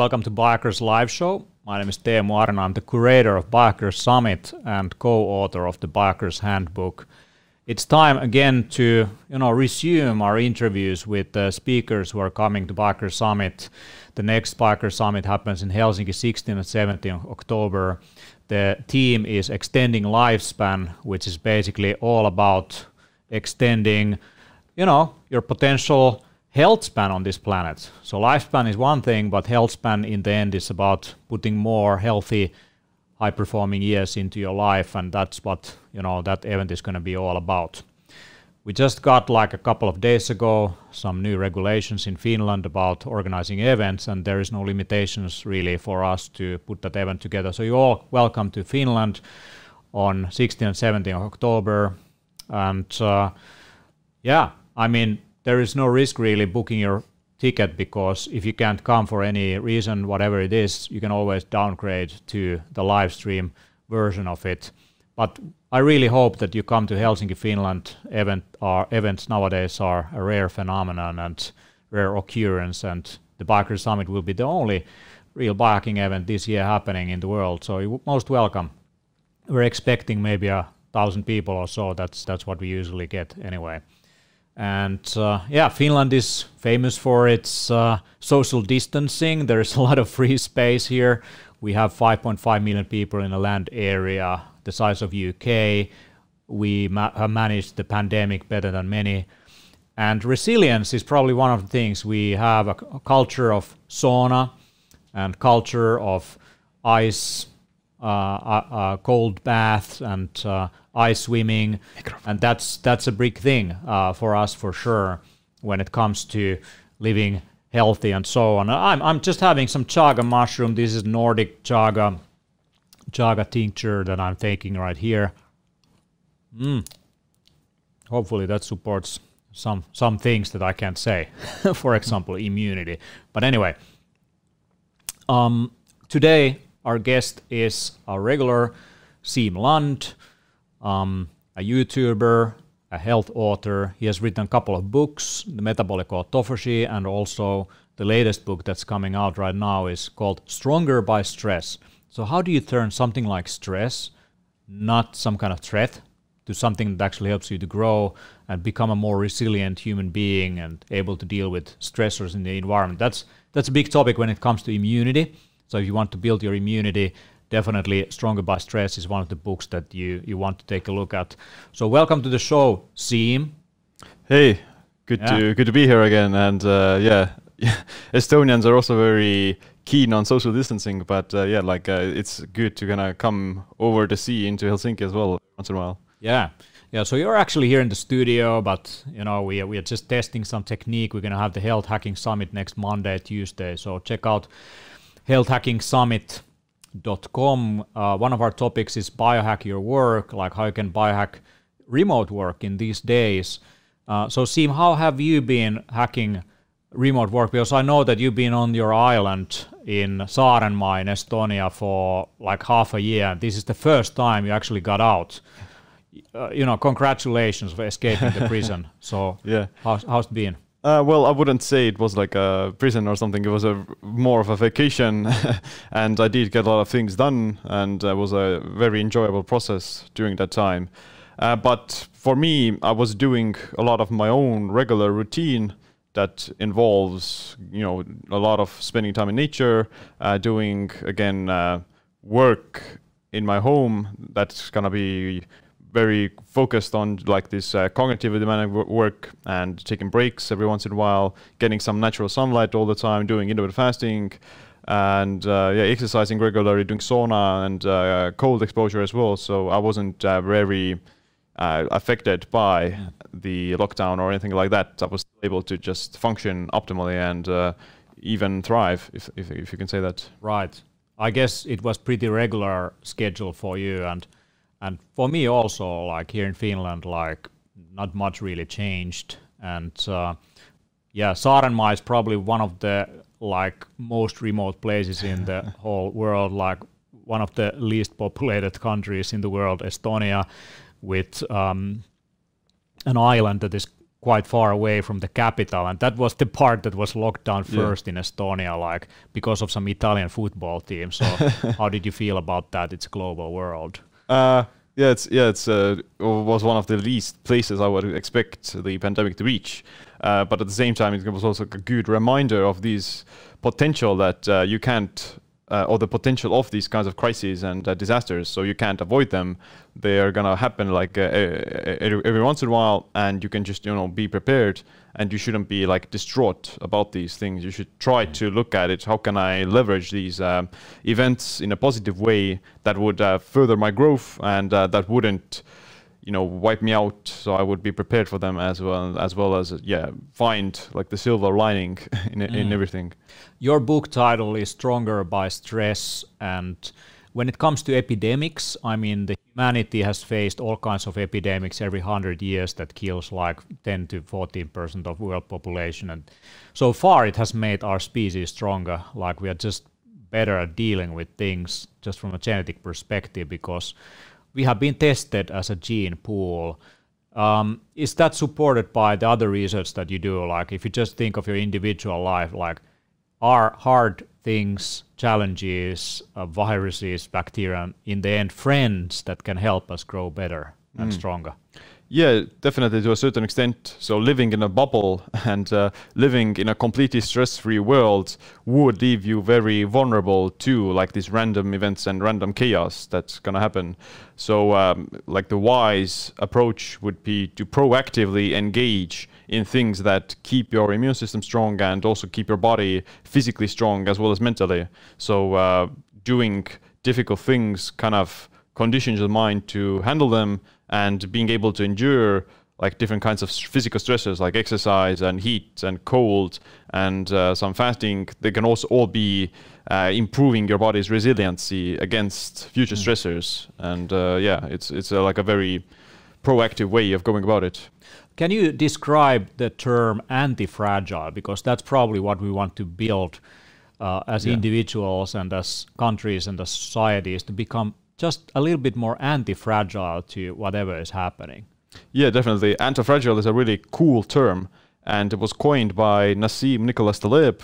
Welcome to Biohackers Live Show. My name is Teemu Arina. I'm the curator of Biohackers Summit and co-author of the Biohackers Handbook. It's time again to you know resume our interviews with the speakers who are coming to Biohackers Summit. The next Biohackers Summit happens in Helsinki 16 and 17 October. The theme is extending lifespan, which is basically all about extending you know your potential health span on this planet. So lifespan is one thing, but health span in the end is about putting more healthy, high performing years into your life, and that's what you know that event is going to be all about. We just got like a couple of days ago some new regulations in Finland about organizing events, and there is no limitations really for us to put that event together. So you're all welcome to Finland on 16 and 17 October, and uh, yeah, I mean there is no risk really booking your ticket because if you can't come for any reason, whatever it is, you can always downgrade to the live stream version of it. But I really hope that you come to Helsinki, Finland. Event are, events nowadays are a rare phenomenon and rare occurrence, and the Biohacker Summit will be the only real biohacking event this year happening in the world. So you're most welcome. We're expecting maybe a thousand people or so. That's that's what we usually get anyway. And uh, yeah, Finland is famous for its uh, social distancing. There is a lot of free space here. We have 5.5 million people in a land area the size of UK. We ma- managed the pandemic better than many. And resilience is probably one of the things. We have a, a culture of sauna and culture of ice, cold baths, and uh, ice swimming, and that's that's a big thing uh, for us for sure when it comes to living healthy and so on. I'm I'm just having some chaga mushroom. This is Nordic chaga chaga tincture that I'm taking right here. Mm. Hopefully that supports some some things that I can't say. for example, immunity. But anyway, um, today our guest is a regular Siim Land, um, a YouTuber, a health author. He has written a couple of books, The Metabolic Autophagy, and also the latest book that's coming out right now is called Stronger by Stress. So, how do you turn something like stress, not some kind of threat, to something that actually helps you to grow and become a more resilient human being and able to deal with stressors in the environment? That's that's a big topic when it comes to immunity. So, if you want to build your immunity, definitely Stronger by Stress is one of the books that you, you want to take a look at. So welcome to the show, Siim. Hey, good yeah. to good to be here again. And uh, yeah, Estonians are also very keen on social distancing, but uh, yeah, like uh, it's good to kind of come over the sea into Helsinki as well once in a while. Yeah. Yeah, so you're actually here in the studio, but you know we are, we are just testing some technique. We're gonna have the Health Hacking Summit next Monday, Tuesday. So check out Health Hacking Summit com. Uh, one of our topics is biohack your work, like how you can biohack remote work in these days. Uh, so, Siim, how have you been hacking remote work? Because I know that you've been on your island in Saarenmaa in Estonia for like half a year. This is the first time you actually got out. Uh, you know, congratulations for escaping the prison. So, yeah, how's, how's it been? Uh, well, I wouldn't say it was like a prison or something. It was a more of a vacation, and I did get a lot of things done, and it was a very enjoyable process during that time. Uh, but for me, I was doing a lot of my own regular routine that involves, you know, a lot of spending time in nature, uh, doing again uh, work in my home. That's gonna be very focused on like this uh, cognitive demanding work and taking breaks every once in a while, getting some natural sunlight all the time, doing intermittent fasting, and uh, yeah, exercising regularly, doing sauna and uh, cold exposure as well. So I wasn't uh, very uh, affected by the lockdown or anything like that. I was able to just function optimally and uh, even thrive, if, if if you can say that. Right. I guess it was pretty regular schedule for you and and for me also like here in finland like not much really changed and uh, yeah, Saarenmaa is probably one of the like most remote places in the whole world, like one of the least populated countries in the world, Estonia, with um, an island that is quite far away from the capital, and that was the part that was locked down first yeah. in Estonia, like because of some Italian football team. So, how did you feel about that? It's a global world. Uh, yeah, it's yeah, it's uh, was one of the least places I would expect the pandemic to reach. Uh, but at the same time, it was also a good reminder of these potential that uh, you can't uh, or the potential of these kinds of crises and uh, disasters. So you can't avoid them. They are gonna happen like uh, every, every, once in a while, and you can just you know be prepared. And you shouldn't be like distraught about these things. You should try to look at it. How can I leverage these um, events in a positive way that would uh, further my growth and uh, that wouldn't you know wipe me out so i would be prepared for them as well as well as yeah find like the silver lining in, mm. in everything your book title is stronger by stress and when it comes to epidemics i mean the humanity has faced all kinds of epidemics every 100 years that kills like 10 to 14 percent of world population and so far it has made our species stronger like we are just better at dealing with things just from a genetic perspective because we have been tested as a gene pool. Um, is that supported by the other research that you do? Like, if you just think of your individual life, like, are hard things, challenges, uh, viruses, bacteria, in the end, friends that can help us grow better and mm. stronger? Yeah, definitely to a certain extent. So living in a bubble and uh, living in a completely stress-free world would leave you very vulnerable to like these random events and random chaos that's gonna happen. So um, like the wise approach would be to proactively engage in things that keep your immune system strong and also keep your body physically strong as well as mentally. So uh, doing difficult things kind of conditions the mind to handle them and being able to endure like different kinds of physical stresses like exercise and heat and cold and uh, some fasting they can also all be uh, improving your body's resiliency against future mm. stressors and uh, yeah it's it's like a very proactive way of going about it can you describe the term anti-fragile because that's probably what we want to build uh, as yeah. individuals and as countries and as societies to become just a little bit more anti-fragile to whatever is happening. Yeah, definitely. Anti-fragile is a really cool term, and it was coined by Nassim Nicholas Taleb,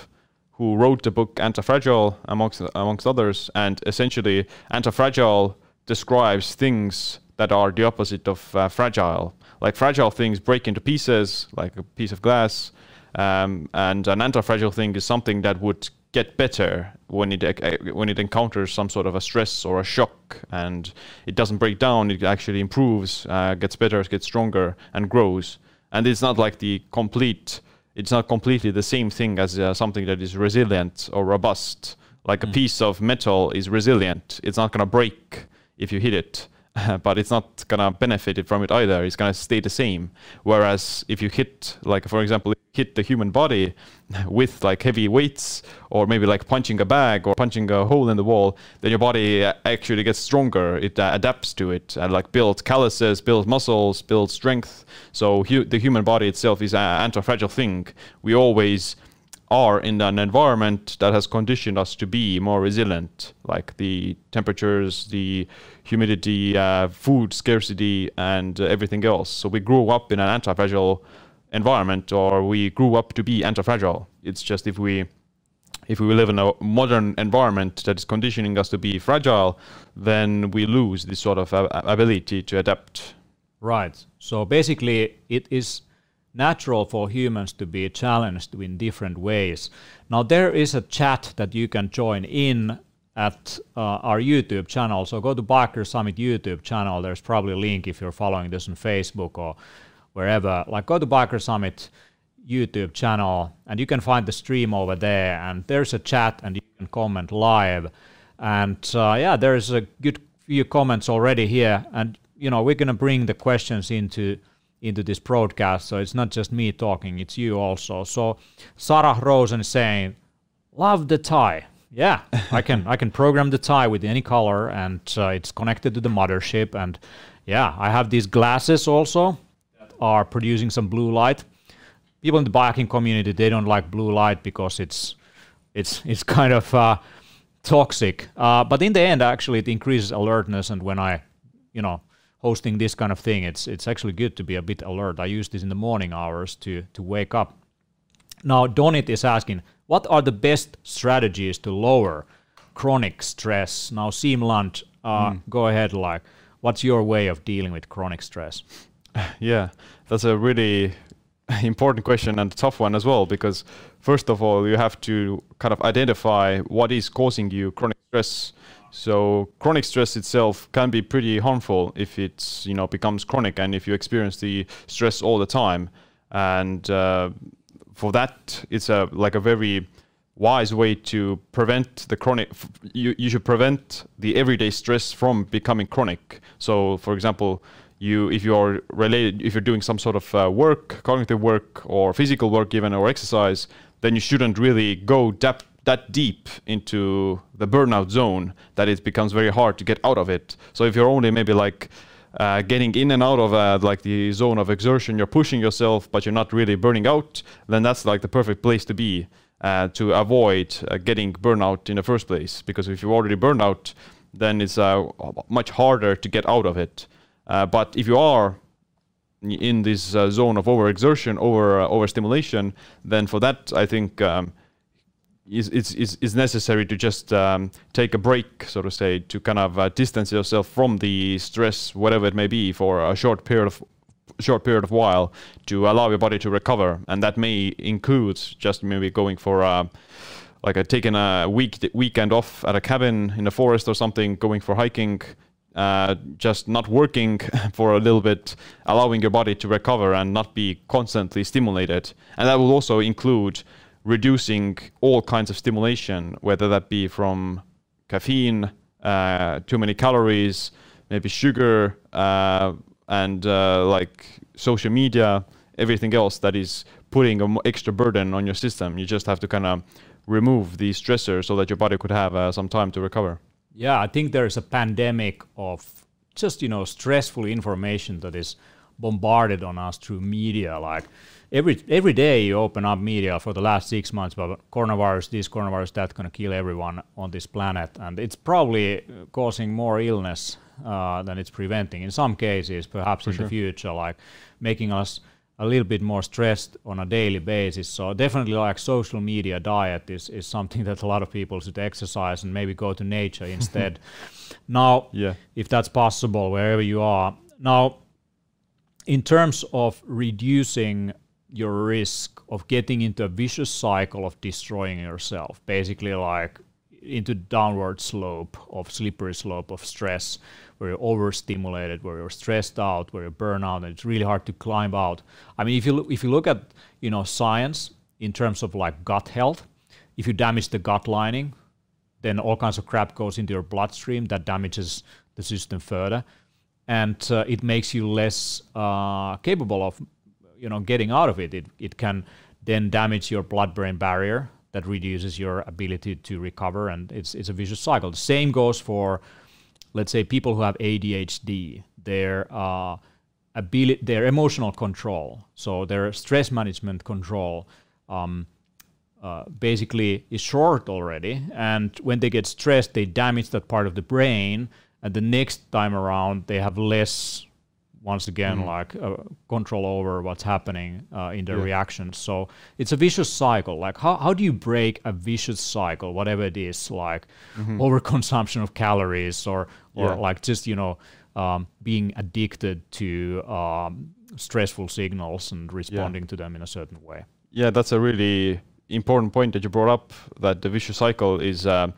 who wrote the book Anti-Fragile, amongst amongst others. And essentially, anti-fragile describes things that are the opposite of uh, fragile. Like fragile things break into pieces, like a piece of glass, um, and an anti-fragile thing is something that would get better when it uh, when it encounters some sort of a stress or a shock, and it doesn't break down. It actually improves, uh, gets better, gets stronger, and grows. And it's not like the complete. It's not completely the same thing as uh, something that is resilient or robust. Like mm. a piece of metal is resilient. It's not gonna break if you hit it. but it's not gonna benefit from it either. It's gonna stay the same. Whereas if you hit, like for example, hit the human body with like heavy weights, or maybe like punching a bag or punching a hole in the wall, then your body actually gets stronger. It uh, adapts to it and like builds calluses, builds muscles, builds strength. So hu- the human body itself is an anti-fragile thing. We always are in an environment that has conditioned us to be more resilient, like the temperatures, the humidity, uh, food scarcity, and uh, everything else. So we grew up in an anti-fragile environment, or we grew up to be anti-fragile. It's just if we if we live in a modern environment that is conditioning us to be fragile, then we lose this sort of uh, ability to adapt. Right. So basically, it is natural for humans to be challenged in different ways. Now, there is a chat that you can join in at uh, our YouTube channel. So go to Biohacker Summit YouTube channel. There's probably a link if you're following this on Facebook or wherever. Like go to Biohacker Summit YouTube channel and you can find the stream over there. And there's a chat and you can comment live. And uh, yeah, there's a good few comments already here. And you know we're gonna bring the questions into into this broadcast. So it's not just me talking, it's you also. So Sarah Rosen saying, love the tie. Yeah, I can I can program the tie with any color and uh, it's connected to the mothership. And yeah, I have these glasses also that are producing some blue light. people in the biohacking community they don't like blue light because it's it's it's kind of uh, toxic. Uh, but in the end, actually, it increases alertness. And when I, you know, hosting this kind of thing, it's it's actually good to be a bit alert. I use this in the morning hours to to wake up. Now, Donit is asking, what are the best strategies to lower chronic stress? Now, Siim Land, uh, mm. go ahead. Like, what's your way of dealing with chronic stress? Yeah, that's a really important question and a tough one as well because first of all you have to kind of identify what is causing you chronic stress so chronic stress itself can be pretty harmful if it's you know becomes chronic and if you experience the stress all the time. And uh, for that it's a like a very wise way to prevent the chronic you, you should prevent the everyday stress from becoming chronic. So for example you if you're related if you're doing some sort of uh, work cognitive work or physical work even or exercise then you shouldn't really go that that deep into the burnout zone that it becomes very hard to get out of it. So if you're only maybe like uh, getting in and out of uh, like the zone of exertion you're pushing yourself but you're not really burning out then that's like the perfect place to be uh, to avoid uh, getting burnout in the first place. Because if you're already burned out then it's uh, much harder to get out of it. Uh, but if you are in this zone of overexertion, over overstimulation, then for that I think um, is it's, it's, it's necessary to just um, take a break, so to say, to kind of uh, distance yourself from the stress, whatever it may be, for a short period of short period of while to allow your body to recover, and that may include just maybe going for. Uh, like a, taking a week weekend off at a cabin in the forest or something, going for hiking, uh, just not working for a little bit, allowing your body to recover and not be constantly stimulated. And that will also include reducing all kinds of stimulation, whether that be from caffeine, uh, too many calories, maybe sugar, uh, and uh, like social media, everything else that is putting an extra burden on your system. You just have to kind of remove these stressors so that your body could have uh, some time to recover. Yeah, I think there's a pandemic of just you know stressful information that is bombarded on us through media. Like every every day you open up media for the last six months about coronavirus, this coronavirus, that going to kill everyone on this planet, and it's probably causing more illness uh, than it's preventing. In some cases, perhaps for in sure. the future, like making us a little bit more stressed on a daily basis. So definitely like social media diet is, is something that a lot of people should exercise and maybe go to nature instead. now, yeah. if that's possible, wherever you are. Now, in terms of reducing your risk of getting into a vicious cycle of destroying yourself, basically like into downward slope of slippery slope of stress, where you're overstimulated, where you're stressed out, where you burn out, and it's really hard to climb out. I mean, if you look, if you look at you know science in terms of like gut health, if you damage the gut lining, then all kinds of crap goes into your bloodstream that damages the system further, and uh, it makes you less uh, capable of you know getting out of it. It it can then damage your blood-brain barrier that reduces your ability to recover, and it's it's a vicious cycle. The same goes for let's say people who have ADHD, their uh, ability, their emotional control, so their stress management control, um, uh, basically is short already. And when they get stressed, they damage that part of the brain. And the next time around, they have less once again mm. like uh, control over what's happening uh, in their yeah. reactions so it's a vicious cycle like how, how do you break a vicious cycle whatever it is like mm-hmm. overconsumption of calories or or yeah. like just you know um, being addicted to um, stressful signals and responding yeah. to them in a certain way yeah that's a really important point that you brought up that the vicious cycle is uh,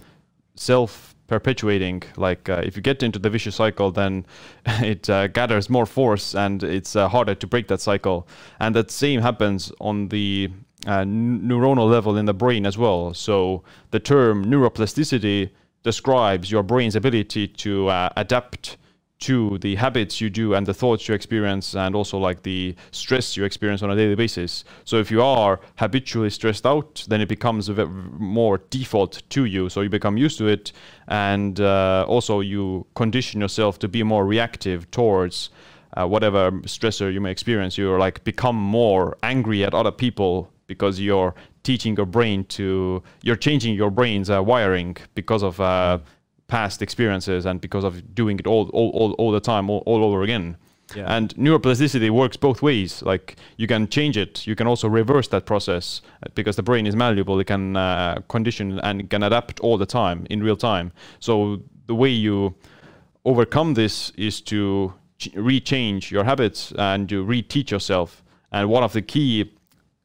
self perpetuating. Like uh, if you get into the vicious cycle, then it uh, gathers more force and it's uh, harder to break that cycle. And that same happens on the uh, neuronal level in the brain as well. So the term neuroplasticity describes your brain's ability to uh, adapt to the habits you do and the thoughts you experience and also like the stress you experience on a daily basis. So if you are habitually stressed out then it becomes more default to you. So you become used to it and uh, also you condition yourself to be more reactive towards uh, whatever stressor you may experience, you're like become more angry at other people because you're teaching your brain to you're changing your brain's uh, wiring because of uh, past experiences and because of doing it all all, all, all the time all, all over again. Yeah. and neuroplasticity works both ways. Like you can change it. You can also reverse that process uh, because the brain is malleable. It can uh, condition and can adapt all the time in real time. So the way you overcome this is to ch- rechange your habits and to reteach yourself. And one of the key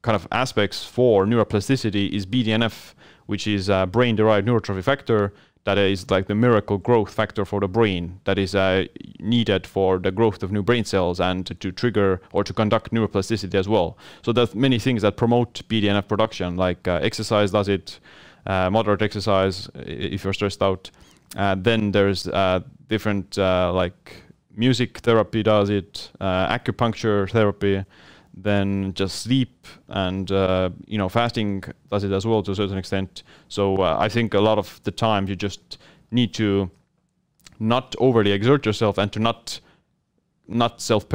kind of aspects for neuroplasticity is BDNF, which is a brain-derived neurotrophic factor that is like the miracle growth factor for the brain that is uh, needed for the growth of new brain cells and to, to, trigger or to conduct neuroplasticity as well. So there's many things that promote BDNF production, like uh, exercise does it, uh, moderate exercise if you're stressed out. Uh, then there's uh, different uh, like music therapy does it, acupuncture therapy then just sleep and uh, you know fasting does it as well to a certain extent. So uh, I think a lot of the time you just need to not overly exert yourself and to not not self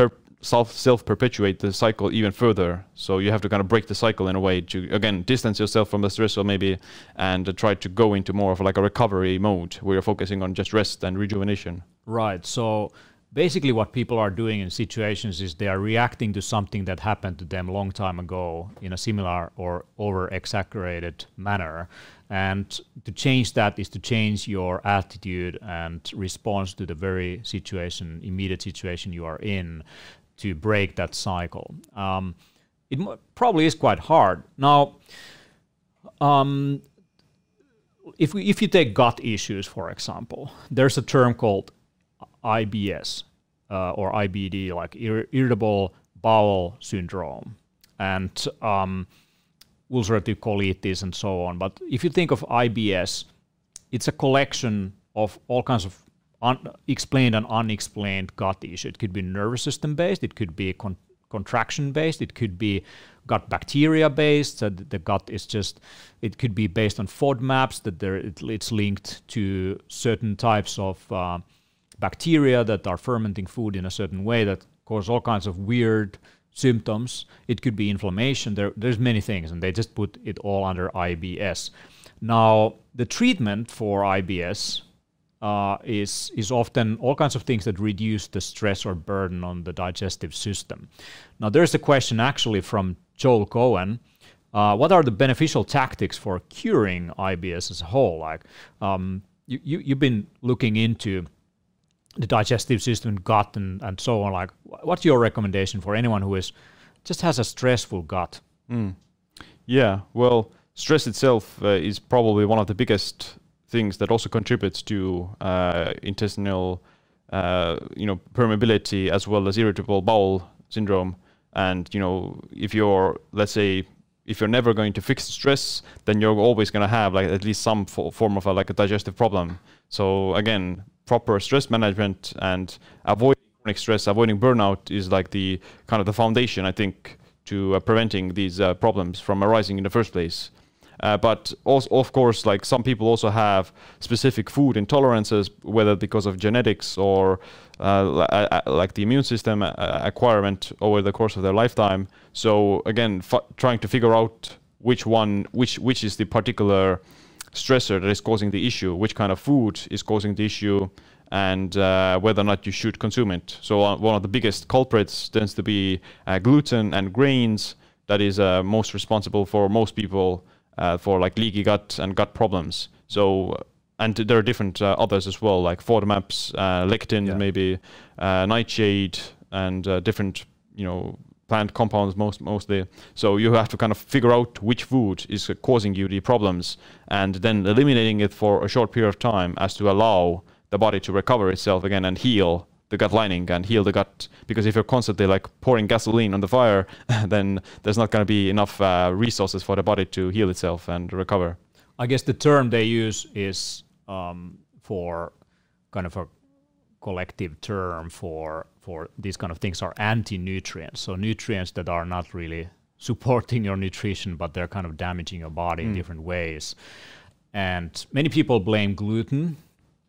self self perpetuate the cycle even further. So you have to kind of break the cycle in a way to again distance yourself from the stressor maybe and uh, try to go into more of like a recovery mode where you're focusing on just rest and rejuvenation. Right. So basically what people are doing in situations is they are reacting to something that happened to them long time ago in a similar or over exaggerated manner. And to change that is to change your attitude and response to the very situation immediate situation you are in to break that cycle. Um, it probably is quite hard. Now um, if, we, if you take gut issues for example there's a term called IBS uh, or IBD, like ir- irritable bowel syndrome and um, ulcerative colitis and so on. But if you think of IBS, it's a collection of all kinds of explained and unexplained gut issues. It could be nervous system based, it could be con- contraction based, it could be gut bacteria based. The gut is just, it could be based on FODMAPs that there it, it's linked to certain types of uh, bacteria that are fermenting food in a certain way that cause all kinds of weird symptoms. It could be inflammation. There, there's many things, and they just put it all under IBS. Now, the treatment for IBS uh, is is often all kinds of things that reduce the stress or burden on the digestive system. Now, there's a question actually from Joel Cohen. Uh, what are the beneficial tactics for curing IBS as a whole? Like, um, you, you you've been looking into the digestive system, gut, and, and so on. Like, what's your recommendation for anyone who is just has a stressful gut? Mm. Yeah, well, stress itself uh, is probably one of the biggest things that also contributes to uh, intestinal, uh, you know, permeability as well as irritable bowel syndrome. And you know, if you're, let's say, if you're never going to fix stress, then you're always going to have like at least some form of a, like a digestive problem. So again, proper stress management and avoiding chronic stress, avoiding burnout is like the kind of the foundation, I think, to uh, preventing these uh, problems from arising in the first place. Uh, but also, of course, like some people also have specific food intolerances, whether because of genetics or uh, like the immune system uh, acquirement over the course of their lifetime. So again, trying to figure out which one, which which is the particular stressor that is causing the issue, which kind of food is causing the issue, and uh, whether or not you should consume it. So uh, one of the biggest culprits tends to be uh, gluten and grains. That is uh, most responsible for most people uh, for like leaky gut and gut problems. So and there are different uh, others as well, like FODMAPs, lectin, yeah. maybe nightshade, and different you know plant compounds most mostly. So you have to kind of figure out which food is causing you the problems, and then eliminating it for a short period of time as to allow the body to recover itself again and heal the gut lining and heal the gut. Because if you're constantly like pouring gasoline on the fire, then there's not going to be enough uh, resources for the body to heal itself and recover. I guess the term they use is um, for kind of a collective term for for these kind of things are anti-nutrients. So nutrients that are not really supporting your nutrition, but they're kind of damaging your body mm. in different ways. And many people blame gluten,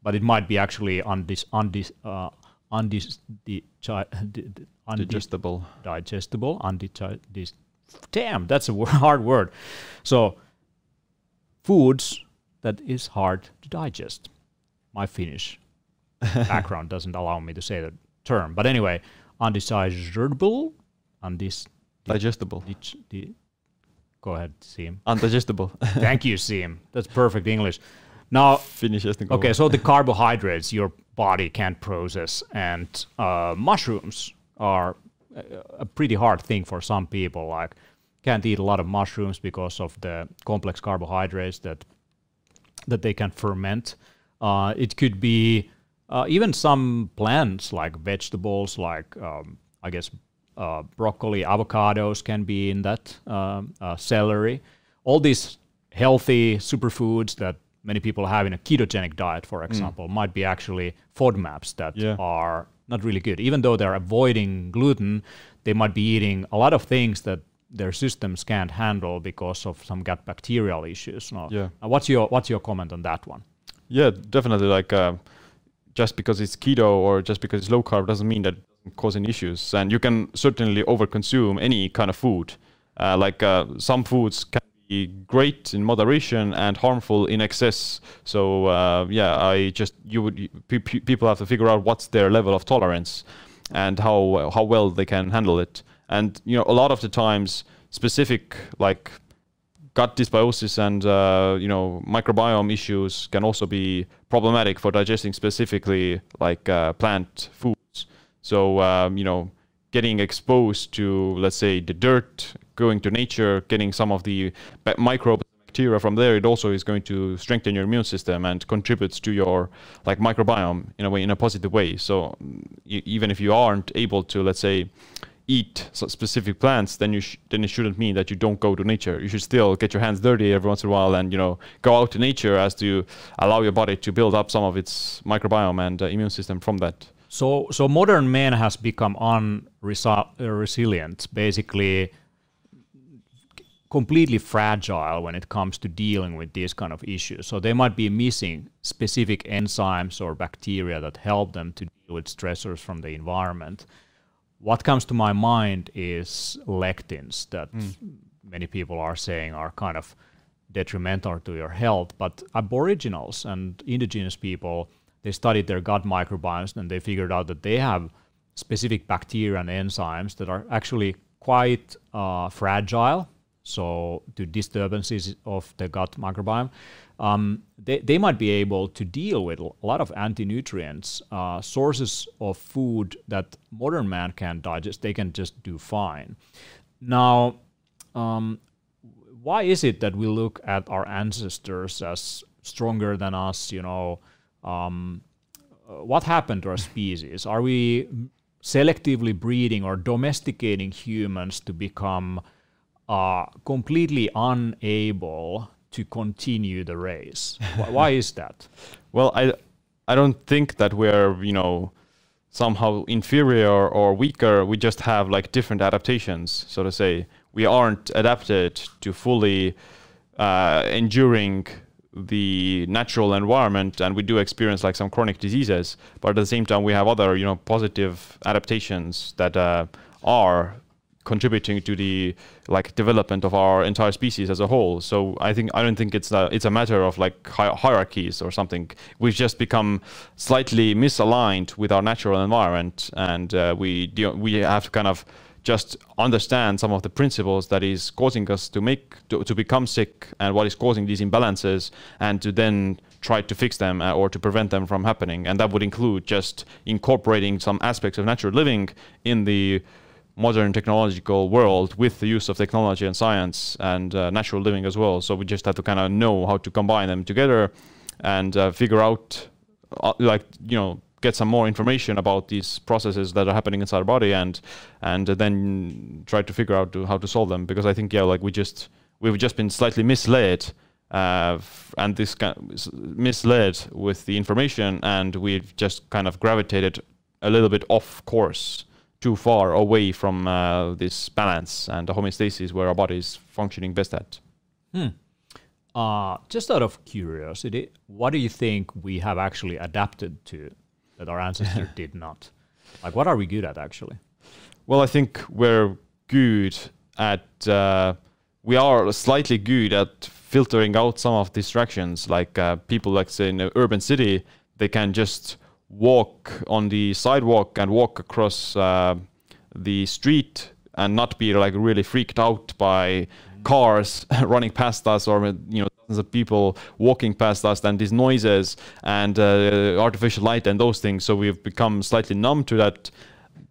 but it might be actually undis, undis, uh, undis, di, di, di- undi- Digestible. digestible, undigi- damn, that's a hard word. So, foods that is hard to digest. My Finnish background doesn't allow me to say the term, but anyway, undesirable, undis, Digestible. dig, di, go ahead, Siim. Undigestible. Thank you, Siim. That's perfect English. Now, Finnish just Okay, so the carbohydrates your body can't process, and uh, mushrooms are a, a pretty hard thing for some people. Like, can't eat a lot of mushrooms because of the complex carbohydrates that that they can ferment. Uh, it could be uh, even some plants like vegetables, like um, I guess uh, broccoli, avocados can be in that, um, uh, celery. All these healthy superfoods that many people have in a ketogenic diet, for example, might be actually FODMAPs that Yeah. are not really good. Even though they're avoiding gluten, they might be eating a lot of things that their systems can't handle because of some gut bacterial issues. No. Yeah. Uh, what's your What's your comment on that one? Yeah, definitely. Like, uh, just because it's keto or just because it's low carb doesn't mean that it doesn't cause any issues. And you can certainly overconsume any kind of food. Uh, like uh, some foods can be great in moderation and harmful in excess. So uh, yeah, I just you would pe- pe- people have to figure out what's their level of tolerance and how how well they can handle it. And you know, a lot of the times, specific like gut dysbiosis and uh, you know microbiome issues can also be problematic for digesting specifically like uh, plant foods. So um, you know, getting exposed to let's say the dirt, going to nature, getting some of the microbes bacteria from there it also is going to strengthen your immune system and contributes to your like microbiome in a way in a positive way so mm, even if you aren't able to let's say eat specific plants then you then it shouldn't mean that you don't go to nature you should still get your hands dirty every once in a while and you know go out to nature as to allow your body to build up some of its microbiome and uh, immune system from that So, so modern man has become unresilient, basically completely fragile when it comes to dealing with these kind of issues. So they might be missing specific enzymes or bacteria that help them to deal with stressors from the environment. What comes to my mind is lectins that many people are saying are kind of detrimental to your health. But Aboriginals and indigenous people, they studied their gut microbiomes and they figured out that they have specific bacteria and enzymes that are actually quite uh, fragile. So, to disturbances of the gut microbiome, um, they, they might be able to deal with a lot of anti nutrients, uh, sources of food that modern man can digest, they can just do fine. Now, um, why is it that we look at our ancestors as stronger than us? You know, um, uh, what happened to our species? Are we selectively breeding or domesticating humans to become uh, completely unable to continue the race? Wh- why is that? Well, I I don't think that we're you know somehow inferior or weaker. We just have like different adaptations, so to say. We aren't adapted to fully uh, enduring the natural environment, and we do experience like some chronic diseases. But at the same time, we have other you know positive adaptations that uh, are contributing to the like development of our entire species as a whole. So I think I don't think it's a it's a matter of like hi- hierarchies or something. We've just become slightly misaligned with our natural environment, and uh, we we have to kind of just understand some of the principles that is causing us to make to, to become sick and what is causing these imbalances and to then try to fix them uh, or to prevent them from happening and that would include just incorporating some aspects of natural living in the modern technological world with the use of technology and science and uh, natural living as well. So we just have to kind of know how to combine them together and uh, figure out, uh, like you know, get some more information about these processes that are happening inside our body and and then try to figure out to, how to solve them. Because I think yeah, like we just we've just been slightly misled. Uh, and this kind s- misled with the information, and we've just kind of gravitated a little bit off course too far away from uh, this balance and the homeostasis where our body is functioning best at. Uh, just out of curiosity, what do you think we have actually adapted to that our ancestors did not? Like, what are we good at actually? Well, I think we're good at. Uh, we are slightly good at filtering out some of distractions. Like uh, people, like say in an urban city, they can just walk on the sidewalk and walk across uh, the street and not be like really freaked out by cars running past us or you know thousands of people walking past us and these noises and uh, artificial light and those things. So we've become slightly numb to that.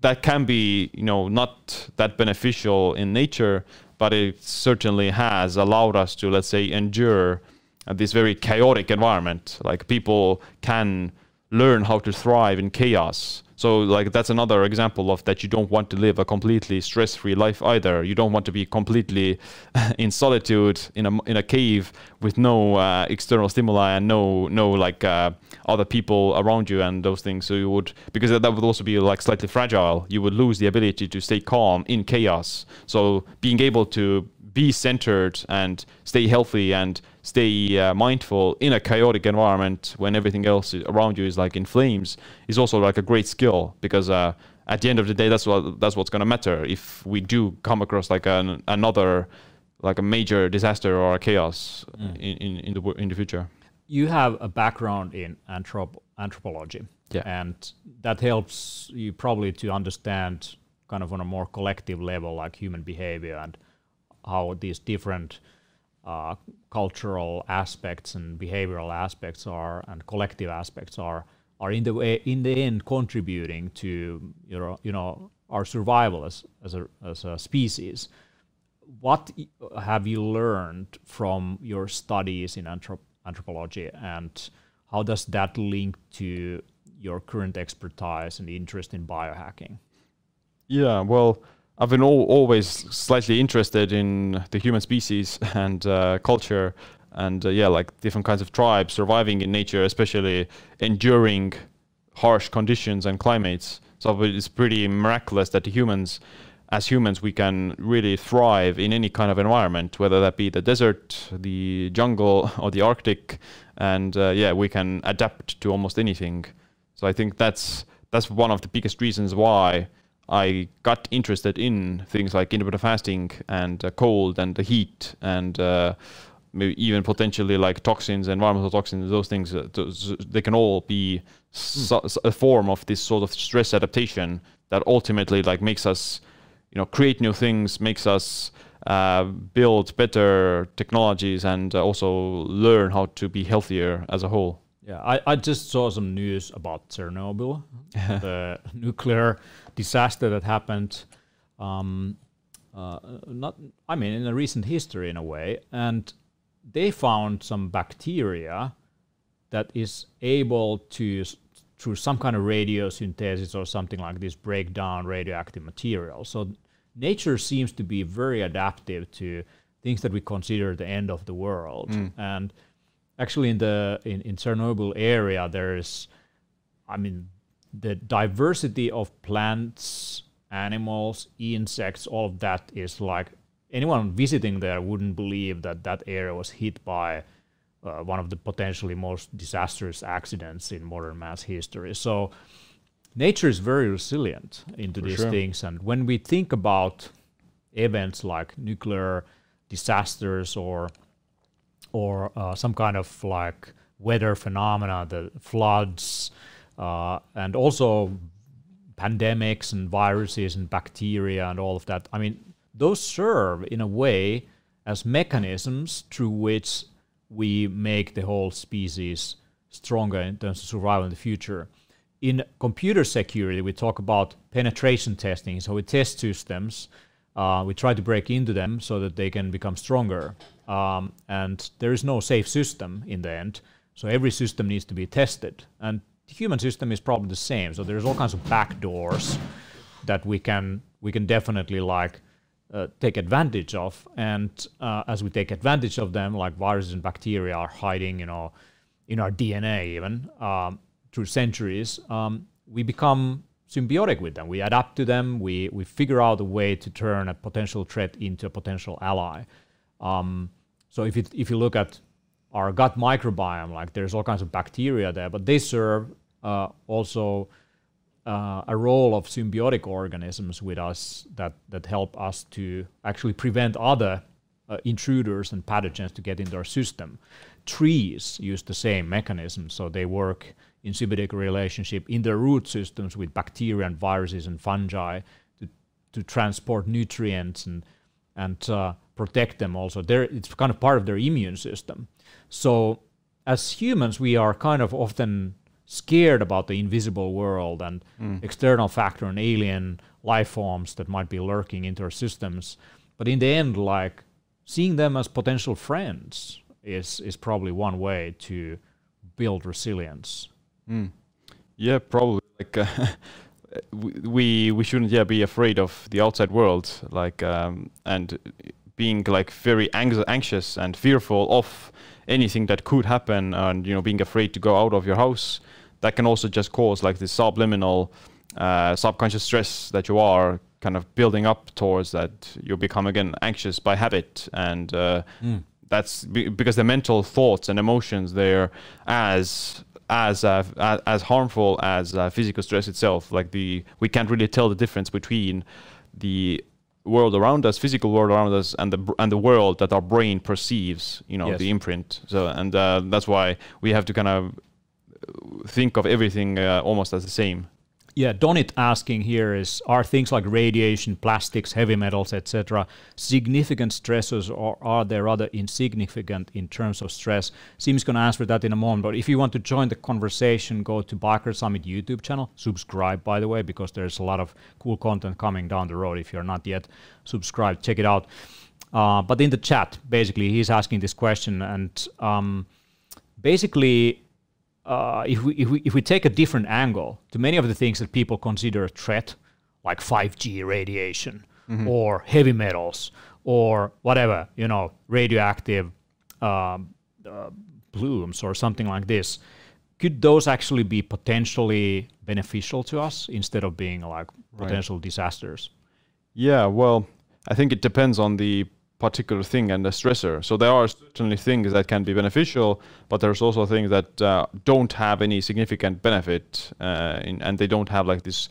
That can be you know not that beneficial in nature but it certainly has allowed us to let's say endure this very chaotic environment. Like people can learn how to thrive in chaos so like that's another example of that you don't want to live a completely stress-free life either. You don't want to be completely in solitude in a in a cave with no uh, external stimuli and no no like uh, other people around you and those things. So you would because that would also be like slightly fragile. You would lose the ability to stay calm in chaos. So being able to be centered and stay healthy and stay uh, mindful in a chaotic environment when everything else around you is like in flames is also like a great skill because uh, at the end of the day that's what that's what's going to matter if we do come across like an, another like a major disaster or a chaos mm. in, in, in the in the future you have a background in anthrop- anthropology yeah. and that helps you probably to understand kind of on a more collective level like human behavior and how these different uh, cultural aspects and behavioral aspects are and collective aspects are are in the way in the end contributing to you know you know our survival as as a as a species. What have you learned from your studies in anthrop- anthropology, and how does that link to your current expertise and interest in biohacking? Yeah, well, I've been al- always slightly interested in the human species and uh, culture, and uh, yeah, like different kinds of tribes surviving in nature, especially enduring harsh conditions and climates. So it's pretty miraculous that the humans, as humans, we can really thrive in any kind of environment, whether that be the desert, the jungle, or the Arctic, and uh, yeah, we can adapt to almost anything. So I think that's that's one of the biggest reasons why I got interested in things like intermittent fasting and uh, cold and the heat and uh, maybe even potentially like toxins, environmental toxins, those things. Uh, those, they can all be so, a form of this sort of stress adaptation that ultimately like makes us, you know, create new things, makes us uh, build better technologies, and uh, also learn how to be healthier as a whole. Yeah, I, I just saw some news about Chernobyl, the nuclear disaster that happened. Um, uh, not, I mean, in a recent history in a way, and they found some bacteria that is able to, through some kind of radiosynthesis or something like this, break down radioactive material. So nature seems to be very adaptive to things that we consider the end of the world, mm. and actually in the in, in Chernobyl area there's I mean the diversity of plants, animals, insects, all of that is like anyone visiting there wouldn't believe that that area was hit by uh, one of the potentially most disastrous accidents in modern mass history. So nature is very resilient into For these sure. things, and when we think about events like nuclear disasters or or uh, some kind of like weather phenomena, the floods, uh, and also pandemics and viruses and bacteria and all of that. I mean, those serve in a way as mechanisms through which we make the whole species stronger in terms of survival in the future. In computer security, we talk about penetration testing. So we test systems, uh, we try to break into them so that they can become stronger. Um, and there is no safe system in the end. So every system needs to be tested. And the human system is probably the same. So there's all kinds of backdoors that we can we can definitely like uh, take advantage of. And uh, as we take advantage of them, like viruses and bacteria are hiding, you know, in our DNA even um, through centuries, um, we become symbiotic with them. We adapt to them. We we figure out a way to turn a potential threat into a potential ally. Um, so if it, if you look at our gut microbiome, like there's all kinds of bacteria there, but they serve uh, also uh, a role of symbiotic organisms with us that that help us to actually prevent other uh, intruders and pathogens to get into our system. Trees use the same mechanism, so they work in symbiotic relationship in their root systems with bacteria and viruses and fungi to to transport nutrients and and uh, protect them. Also, they it's kind of part of their immune system. So as humans, we are kind of often scared about the invisible world and mm. external factor and alien life forms that might be lurking into our systems. But in the end, like seeing them as potential friends is is probably one way to build resilience. Mm. Yeah, probably. Like uh, we we shouldn't yeah be afraid of the outside world, like um, and being like very anxious and fearful of anything that could happen, and you know being afraid to go out of your house that can also just cause like this subliminal uh, subconscious stress that you are kind of building up towards that you become again anxious by habit and uh, mm. that's because the mental thoughts and emotions they're as as uh, as harmful as uh, physical stress itself like the we can't really tell the difference between the world around us physical world around us and the and the world that our brain perceives you know yes. the imprint so and uh, that's why we have to kind of think of everything uh, almost as the same. Yeah, Donit asking here is are things like radiation, plastics, heavy metals, etc., significant stressors, or are they rather insignificant in terms of stress? Siim's going to answer that in a moment. But if you want to join the conversation, go to Biohacker Summit YouTube channel. Subscribe, by the way, because there's a lot of cool content coming down the road. If you're not yet subscribed, check it out. Uh, but in the chat, basically, he's asking this question, and um, basically uh, if, we, if, we, if we take a different angle to many of the things that people consider a threat, like 5G radiation mm-hmm. or heavy metals or whatever, you know, radioactive um, uh, plumes or something like this, could those actually be potentially beneficial to us instead of being like potential right. disasters? Yeah, well, I think it depends on the particular thing and a stressor. So there are certainly things that can be beneficial, but there's also things that uh, don't have any significant benefit, uh, in, and they don't have like this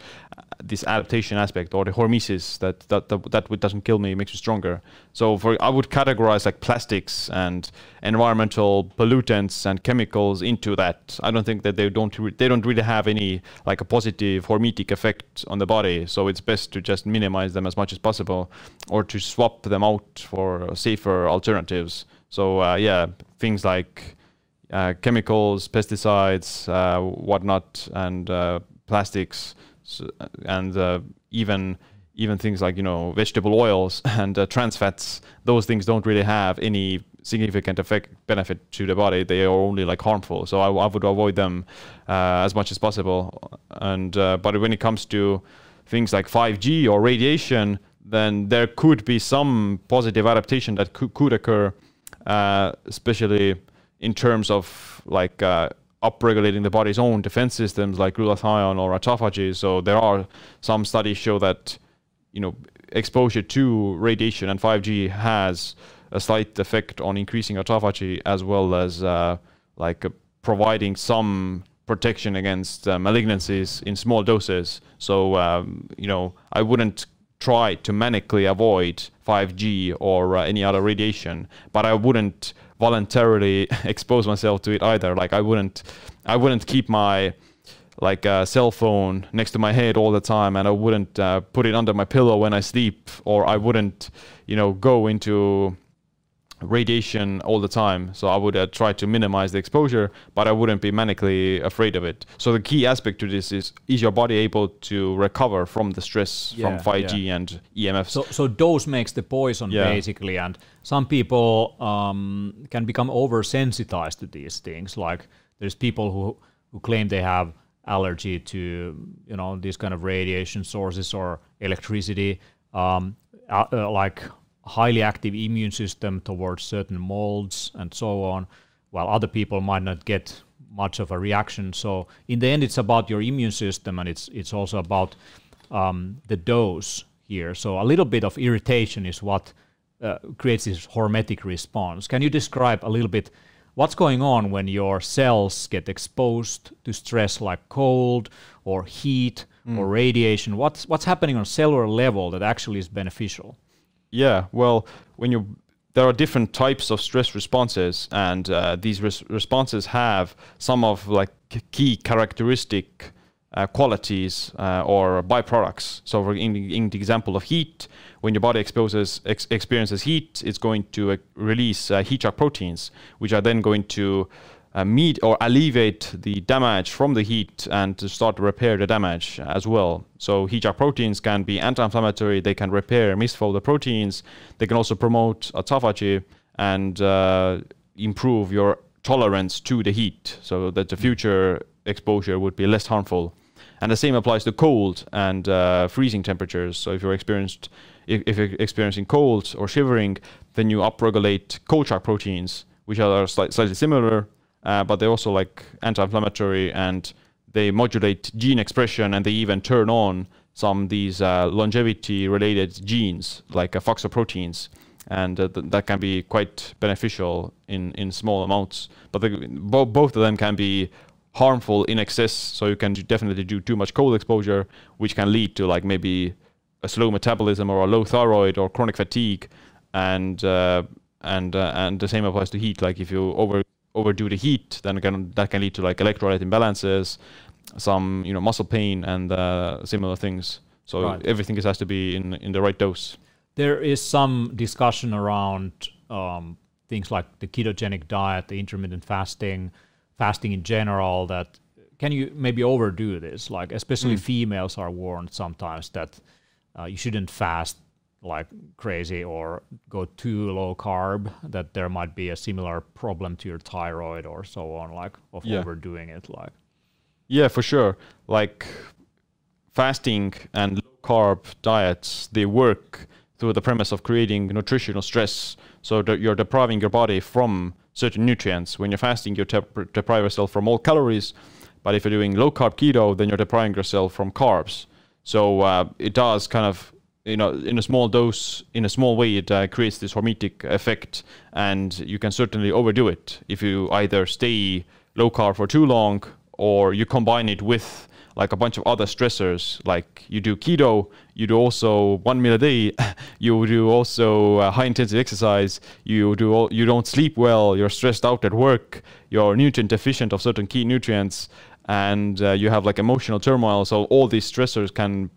this adaptation aspect or the hormesis that that that, that doesn't kill me makes me stronger. So for I would categorize like plastics and environmental pollutants and chemicals into that. I don't think that they don't they don't really have any like a positive hormetic effect on the body. So it's best to just minimize them as much as possible, or to swap them out for safer alternatives. So uh, yeah, things like uh, chemicals, pesticides, uh, whatnot, and uh, plastics so, and uh, even even things like you know vegetable oils and uh, trans fats those things don't really have any significant effect benefit to the body. They are only like harmful. So i, I would avoid them uh, as much as possible. And uh, but when it comes to things like 5g or radiation then there could be some positive adaptation that could, could occur uh, especially in terms of like uh, upregulating the body's own defense systems like glutathione or autophagy. So there are some studies show that you know exposure to radiation and 5G has a slight effect on increasing autophagy as well as uh, like uh, providing some protection against uh, malignancies in small doses. So um, you know I wouldn't try to manically avoid 5G or uh, any other radiation, but I wouldn't voluntarily expose myself to it either. Like I wouldn't, I wouldn't keep my like uh, cell phone next to my head all the time, and I wouldn't uh, put it under my pillow when I sleep, or I wouldn't, you know, go into radiation all the time. So I would uh, try to minimize the exposure, but I wouldn't be manically afraid of it. So the key aspect to this is: is your body able to recover from the stress yeah, from 5G yeah. and EMFs? So, so dose makes the poison yeah. basically, and some people um, can become oversensitized to these things. Like there's people who who claim they have allergy to you know these kind of radiation sources or electricity. Um, uh, like highly active immune system towards certain molds and so on, while other people might not get much of a reaction. So in the end, it's about your immune system, and it's it's also about um, the dose here. So a little bit of irritation is what uh, creates this hormetic response. Can you describe a little bit what's going on when your cells get exposed to stress like cold or heat or radiation? What's what's happening on cellular level that actually is beneficial? Yeah, well, when you there are different types of stress responses, and uh, these res- responses have some of like key characteristic uh, qualities uh, or byproducts. So, for in, in, the example of heat, when your body exposes ex- experiences heat, it's going to uh, release uh, heat shock proteins, which are then going to uh, meet or alleviate the damage from the heat and to start to repair the damage as well. So heat shock proteins can be anti-inflammatory. They can repair misfolded proteins. They can also promote autophagy and uh, improve your tolerance to the heat, so that the future exposure would be less harmful. And the same applies to cold and uh, freezing temperatures. So if you're experienced, if, if, you're experiencing cold or shivering, then you upregulate cold shock proteins, which are slight, slightly similar, uh, but they're also like anti-inflammatory and they modulate gene expression and they even turn on some these uh, longevity-related genes like uh, FOXO and uh, th- that can be quite beneficial in, in small amounts. But the, bo- both of them can be harmful in excess. So you can definitely do too much cold exposure, which can lead to like maybe a slow metabolism or a low thyroid or chronic fatigue, and uh, and and the same applies to heat. Like if you over overdo the heat, then can, that can lead to like electrolyte imbalances, some you know muscle pain and uh, similar things. So right. everything has to be in in the right dose. There is some discussion around um, things like the ketogenic diet, the intermittent fasting, fasting in general. That can you maybe overdo this? Like especially mm. females are warned sometimes that uh, you shouldn't fast like crazy or go too low carb that there might be a similar problem to your thyroid or so on like of yeah. overdoing it like. Yeah for sure. Like fasting and low carb diets they work through the premise of creating nutritional stress. So that you're depriving your body from certain nutrients. When you're fasting you dep- deprive yourself from all calories. But if you're doing low carb keto then you're depriving yourself from carbs. So uh, it does kind of you know in a small dose in a small way it uh, creates this hormetic effect and you can certainly overdo it if you either stay low carb for too long or you combine it with like a bunch of other stressors like you do keto you do also one meal a day you do also uh, high intensity exercise you do all, you don't sleep well you're stressed out at work you're nutrient deficient of certain key nutrients and uh, you have like emotional turmoil. So all these stressors can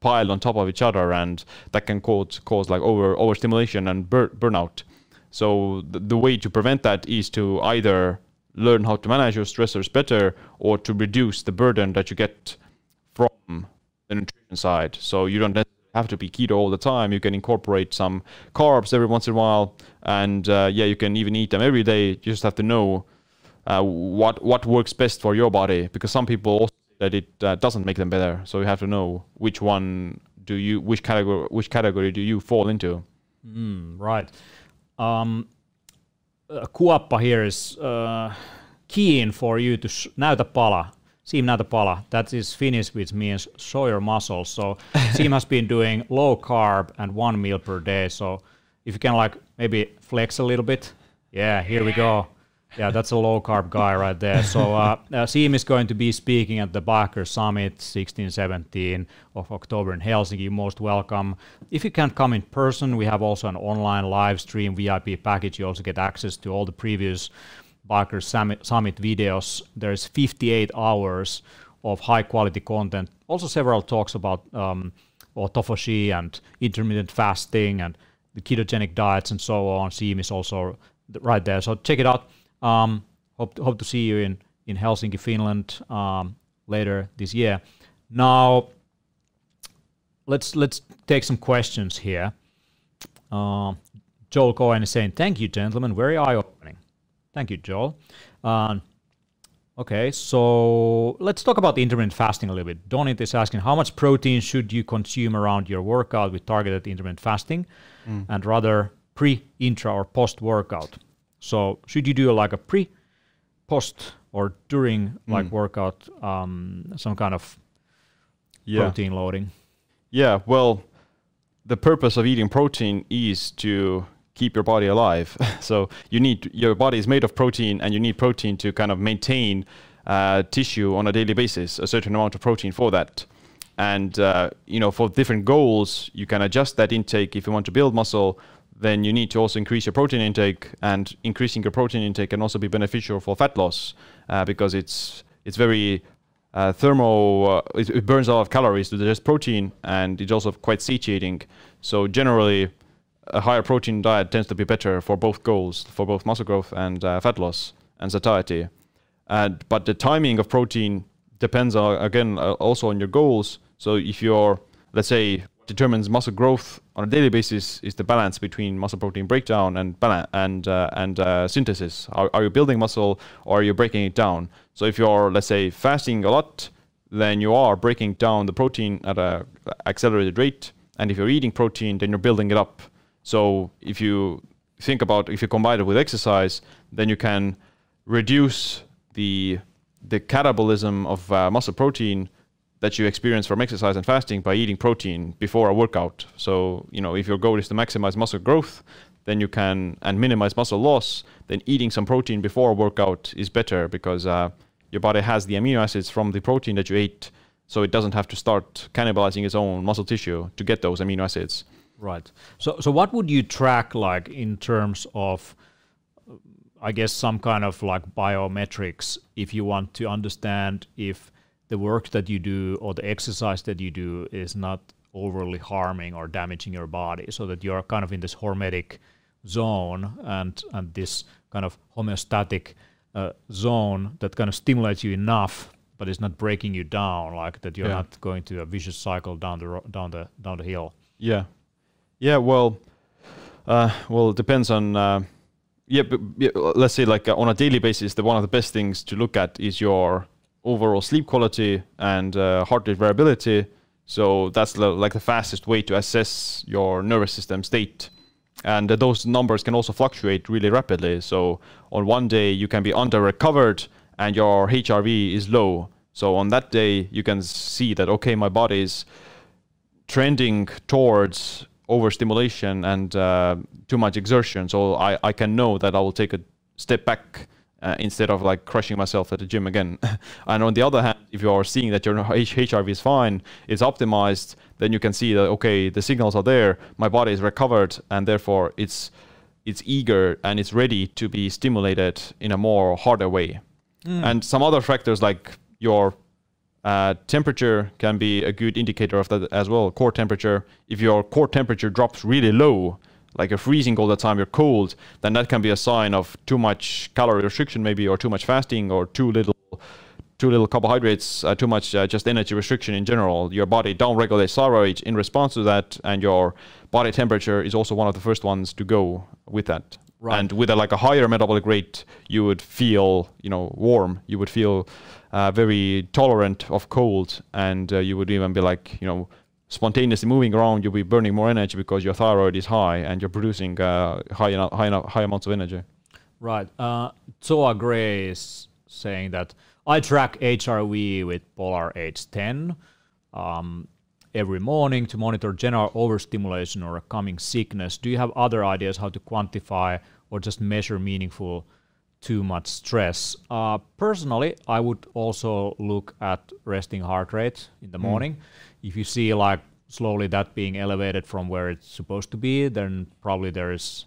piled on top of each other, and that can cause cause like over overstimulation and bur- burnout. So the, the way to prevent that is to either learn how to manage your stressors better or to reduce the burden that you get from the nutrition side. So you don't have to be keto all the time. You can incorporate some carbs every once in a while, and uh, yeah, you can even eat them every day. You just have to know uh, what what works best for your body because some people also that it uh, doesn't make them better. So you have to know which one do you, which category, which category do you fall into. Mm, right. Um, uh, Kuoppa here is uh, keen for you to sh- näytä pala. Siim näytä pala. That is Finnish, which means show your muscles. So Siim has been doing low carb and one meal per day. So if you can like maybe flex a little bit. Yeah, here we go. Yeah, that's a low carb guy right there. So uh, uh, Siim is going to be speaking at the Biohacker Summit 16, 17 of October in Helsinki. You're most welcome. If you can't come in person, we have also an online live stream VIP package. You also get access to all the previous Biohacker Summit, Summit videos. There's 58 hours of high quality content. Also several talks about um, autophagy and intermittent fasting and the ketogenic diets and so on. Siim is also right there. So check it out. Um, hope to, hope to see you in in Helsinki, Finland um, later this year. Now, let's let's take some questions here. Uh, Joel Cohen is saying, "Thank you, gentlemen. Very eye-opening." Thank you, Joel. Uh, okay, so let's talk about intermittent fasting a little bit. Donit is asking, how much protein should you consume around your workout with targeted intermittent fasting, mm. and rather pre, intra, or post-workout? So should you do like a pre, post, or during like mm. workout um, some kind of yeah. protein loading? Yeah, well, the purpose of eating protein is to keep your body alive. so you need your body is made of protein, and you need protein to kind of maintain uh, tissue on a daily basis, a certain amount of protein for that. and uh, you know for different goals you can adjust that intake if you want to build muscle then you need to also increase your protein intake and increasing your protein intake can also be beneficial for fat loss uh, because it's it's very uh, thermo uh, it, it, burns a lot of calories to digest protein and it's also quite satiating. So generally a higher protein diet tends to be better for both goals for both muscle growth and uh, fat loss and satiety. And but the timing of protein depends on, again uh, also on your goals. So if you're, let's say, determines muscle growth on a daily basis is the balance between muscle protein breakdown and balance and uh, and uh, synthesis. Are, are you building muscle or are you breaking it down? So if you're, let's say, fasting a lot, then you are breaking down the protein at a accelerated rate. And if you're eating protein, then you're building it up. So if you think about if you combine it with exercise, then you can reduce the the catabolism of uh, muscle protein that you experience from exercise and fasting by eating protein before a workout. So, you know, if your goal is to maximize muscle growth, then you can and minimize muscle loss, then eating some protein before a workout is better because uh, your body has the amino acids from the protein that you ate, so it doesn't have to start cannibalizing its own muscle tissue to get those amino acids. Right. So, so what would you track like in terms of, I guess, some kind of like biometrics if you want to understand if the work that you do or the exercise that you do is not overly harming or damaging your body so that you're kind of in this hormetic zone and and this kind of homeostatic uh, zone that kind of stimulates you enough but it's not breaking you down like that you're yeah. not going to a vicious cycle down the down the down the hill yeah yeah well uh, well it depends on uh, yeah, but, yeah, let's say like uh, on a daily basis the one of the best things to look at is your overall sleep quality and uh, heart rate variability. So that's like the fastest way to assess your nervous system state. And uh, those numbers can also fluctuate really rapidly. So on one day you can be under recovered and your HRV is low. So on that day you can see that okay, my body is trending towards overstimulation and uh, too much exertion. So I, I can know that I will take a step back uh, instead of like crushing myself at the gym again. and on the other hand, if you are seeing that your HRV is fine, it's optimized, then you can see that okay, the signals are there, my body is recovered, and therefore it's it's eager and it's ready to be stimulated in a more harder way. Mm. And some other factors like your uh, temperature can be a good indicator of that as well. Core temperature. If your core temperature drops really low, like you're freezing all the time, you're cold, then that can be a sign of too much calorie restriction, maybe, or too much fasting, or too little, too little carbohydrates, uh, too much uh, just energy restriction in general. Your body don't regulate thyroid in response to that, and your body temperature is also one of the first ones to go with that. Right. And with a, like a higher metabolic rate, you would feel, you know, warm. You would feel uh, very tolerant of cold, and uh, you would even be like, you know, spontaneously moving around, you'll be burning more energy because your thyroid is high and you're producing uh, high, high, high amounts of energy. Right. Uh, Zoa Gray is saying that I track HRV with Polar H10 um, every morning to monitor general overstimulation or a coming sickness. Do you have other ideas how to quantify or just measure meaningful too much stress? Uh, personally, I would also look at resting heart rate in the mm. morning if you see like slowly that being elevated from where it's supposed to be, then probably there's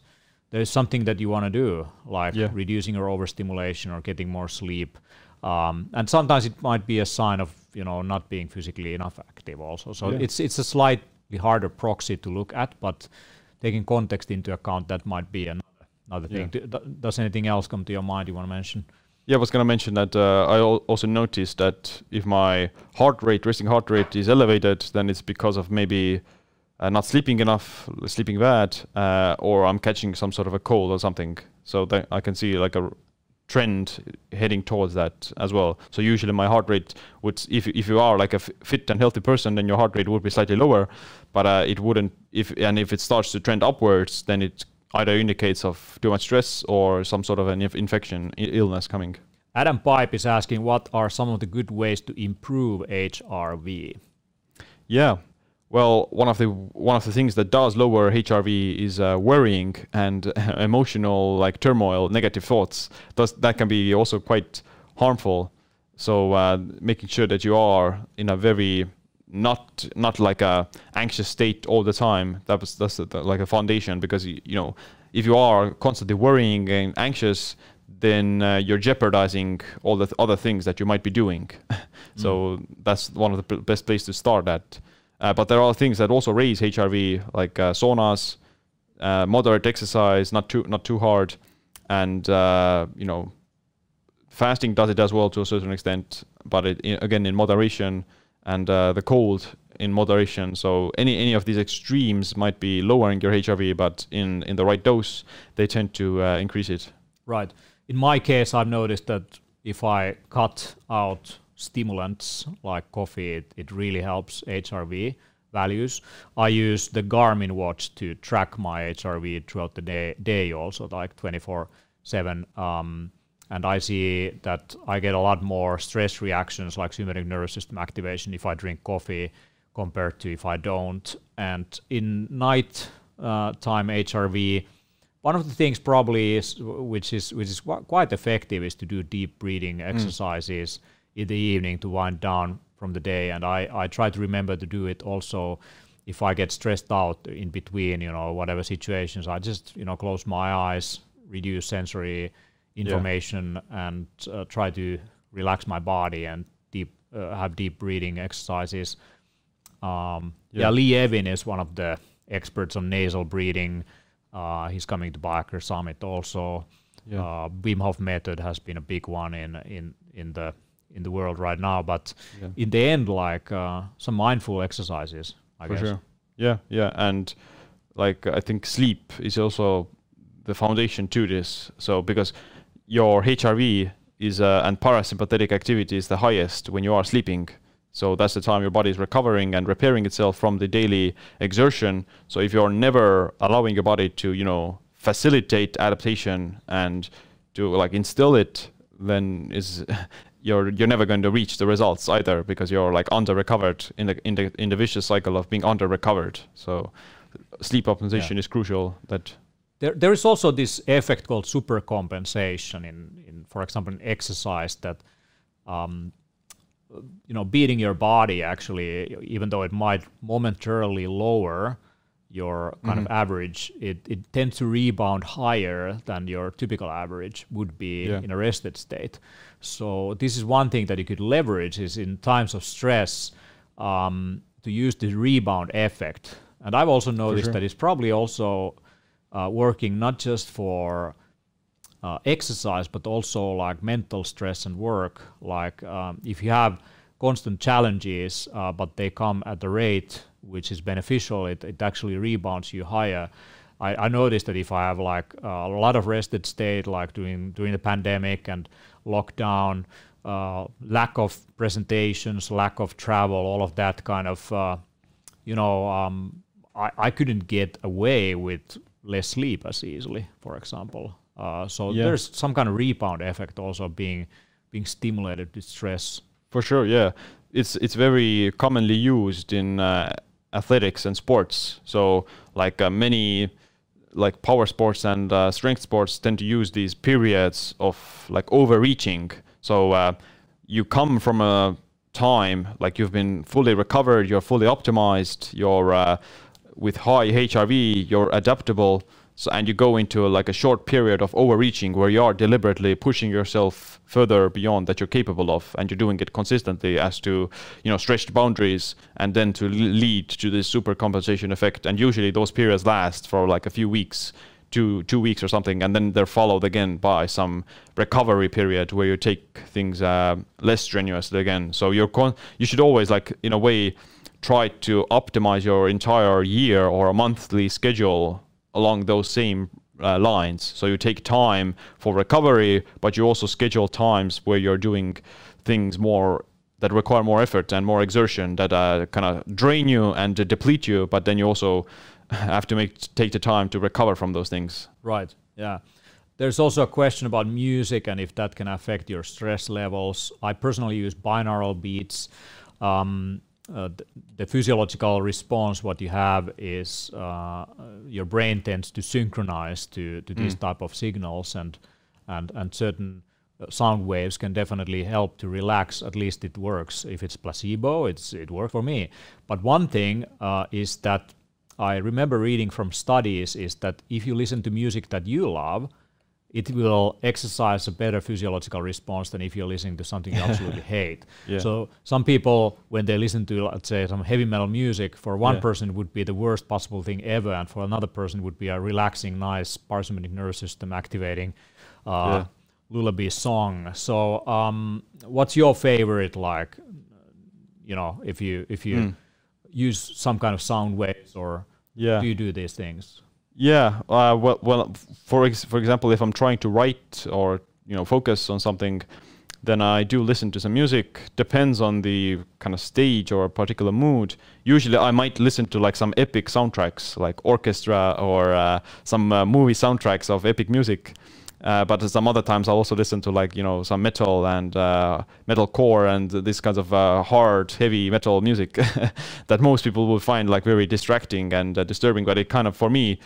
there's something that you want to do, like yeah. reducing your overstimulation or getting more sleep. Um, and sometimes it might be a sign of you know not being physically enough active also. So yeah. it's it's a slightly harder proxy to look at, but taking context into account, that might be another, another yeah. thing. Does anything else come to your mind you want to mention? Yeah, I was going to mention that uh, I also noticed that if my heart rate, resting heart rate is elevated, then it's because of maybe uh, not sleeping enough, sleeping bad, uh, or I'm catching some sort of a cold or something. So I can see like a trend heading towards that as well. So usually my heart rate would, if if you are like a fit and healthy person, then your heart rate would be slightly lower, but uh, it wouldn't. If and if it starts to trend upwards, then it either indicates of too much stress or some sort of an infection illness coming. Adam Pipe is asking what are some of the good ways to improve HRV? Yeah, well, one of the one of the things that does lower HRV is uh, worrying and emotional like turmoil, negative thoughts. Thus, that can be also quite harmful. So uh, making sure that you are in a very not not like a anxious state all the time. That was that's a, like a foundation because you, you know if you are constantly worrying and anxious, then uh, you're jeopardizing all the th- other things that you might be doing. so mm. that's one of the p- best places to start at. Uh, but there are things that also raise HRV, like uh, saunas, uh, moderate exercise, not too not too hard, and uh, you know, fasting does it as well to a certain extent, but it, again in moderation, and uh, the cold in moderation. So any any of these extremes might be lowering your HRV, but in in the right dose, they tend to uh, increase it. Right. In my case, I've noticed that if I cut out stimulants like coffee, it, it really helps HRV values. I use the Garmin watch to track my HRV throughout the day, day also, like 24 7. And I see that I get a lot more stress reactions like sympathetic nervous system activation if I drink coffee compared to if I don't. And in night uh, time HRV, one of the things probably is which is which is quite effective is to do deep breathing mm. exercises mm. in the evening to wind down from the day and I, I try to remember to do it also if I get stressed out in between you know whatever situations I just you know close my eyes reduce sensory information yeah. and uh, try to relax my body and deep uh, have deep breathing exercises um, yeah. yeah. Lee Evin is one of the experts on nasal breathing uh, he's coming to Biohacker Summit also. Yeah. Uh, Wim Hof method has been a big one in in in the in the world right now. But yeah. in the end, like uh, some mindful exercises, I For guess. Sure. Yeah, yeah, and like I think sleep is also the foundation to this. So because your HRV is uh, and parasympathetic activity is the highest when you are sleeping. So that's the time your body is recovering and repairing itself from the daily exertion. So if you're never allowing your body to, you know, facilitate adaptation and to like instill it, then is you're you're never going to reach the results either because you're like under recovered in the in the in the vicious cycle of being under recovered. So sleep optimization yeah. is crucial. That there there is also this effect called supercompensation in in for example in exercise that um, you know beating your body actually even though it might momentarily lower your kind mm-hmm. of average it, it tends to rebound higher than your typical average would be yeah. in a rested state so this is one thing that you could leverage is in times of stress um, to use the rebound effect and i've also noticed sure. that it's probably also uh, working not just for uh, exercise, but also like mental stress and work. Like um, if you have constant challenges, uh, but they come at the rate which is beneficial, it, it actually rebounds you higher. I, I noticed that if I have like a lot of rested state, like during during the pandemic and lockdown, uh, lack of presentations, lack of travel, all of that kind of, uh, you know, um, I, I couldn't get away with less sleep as easily, for example. Uh, so yeah. there's some kind of rebound effect also being being stimulated with stress. For sure, yeah, it's it's very commonly used in uh, athletics and sports. So like uh, many like power sports and uh, strength sports tend to use these periods of like overreaching. So uh, you come from a time like you've been fully recovered, you're fully optimized, you're uh, with high HRV, you're adaptable so, and you go into a, like a short period of overreaching where you are deliberately pushing yourself further beyond that you're capable of, and you're doing it consistently as to, you know, stretched boundaries, and then to lead to this super compensation effect. And usually those periods last for like a few weeks, two two weeks or something, and then they're followed again by some recovery period where you take things uh, less strenuously again. So you're con- you should always like in a way try to optimize your entire year or a monthly schedule along those same uh, lines. So you take time for recovery, but you also schedule times where you're doing things more that require more effort and more exertion that uh, kind of drain you and deplete you. But then you also have to make take the time to recover from those things. Right. Yeah. There's also a question about music and if that can affect your stress levels. I personally use binaural beats. Um, uh, the, the, physiological response what you have is uh, your brain tends to synchronize to, to these mm. type of signals and and and certain sound waves can definitely help to relax. At least it works. If it's placebo, it's it worked for me. But one thing uh, is that I remember reading from studies is that if you listen to music that you love, it will exercise a better physiological response than if you're listening to something you absolutely hate. Yeah. So some people, when they listen to, let's say, some heavy metal music, for one Yeah. person it would be the worst possible thing ever, and for another person it would be a relaxing, nice parasympathetic nervous system activating uh, Yeah. lullaby song. So, um, what's your favorite? Like, you know, if you if you Mm. use some kind of sound waves, or do you do these things? Yeah. Uh, well, well, for ex- for example, if I'm trying to write or you know focus on something, then I do listen to some music. Depends on the kind of stage or a particular mood. Usually, I might listen to like some epic soundtracks, like orchestra or uh, some uh, movie soundtracks of epic music. Uh, but some other times I'll also listen to like you know some metal and uh, metal core and this kinds of uh, hard, heavy metal music that most people will find like very distracting and uh, disturbing. But it kind of for me,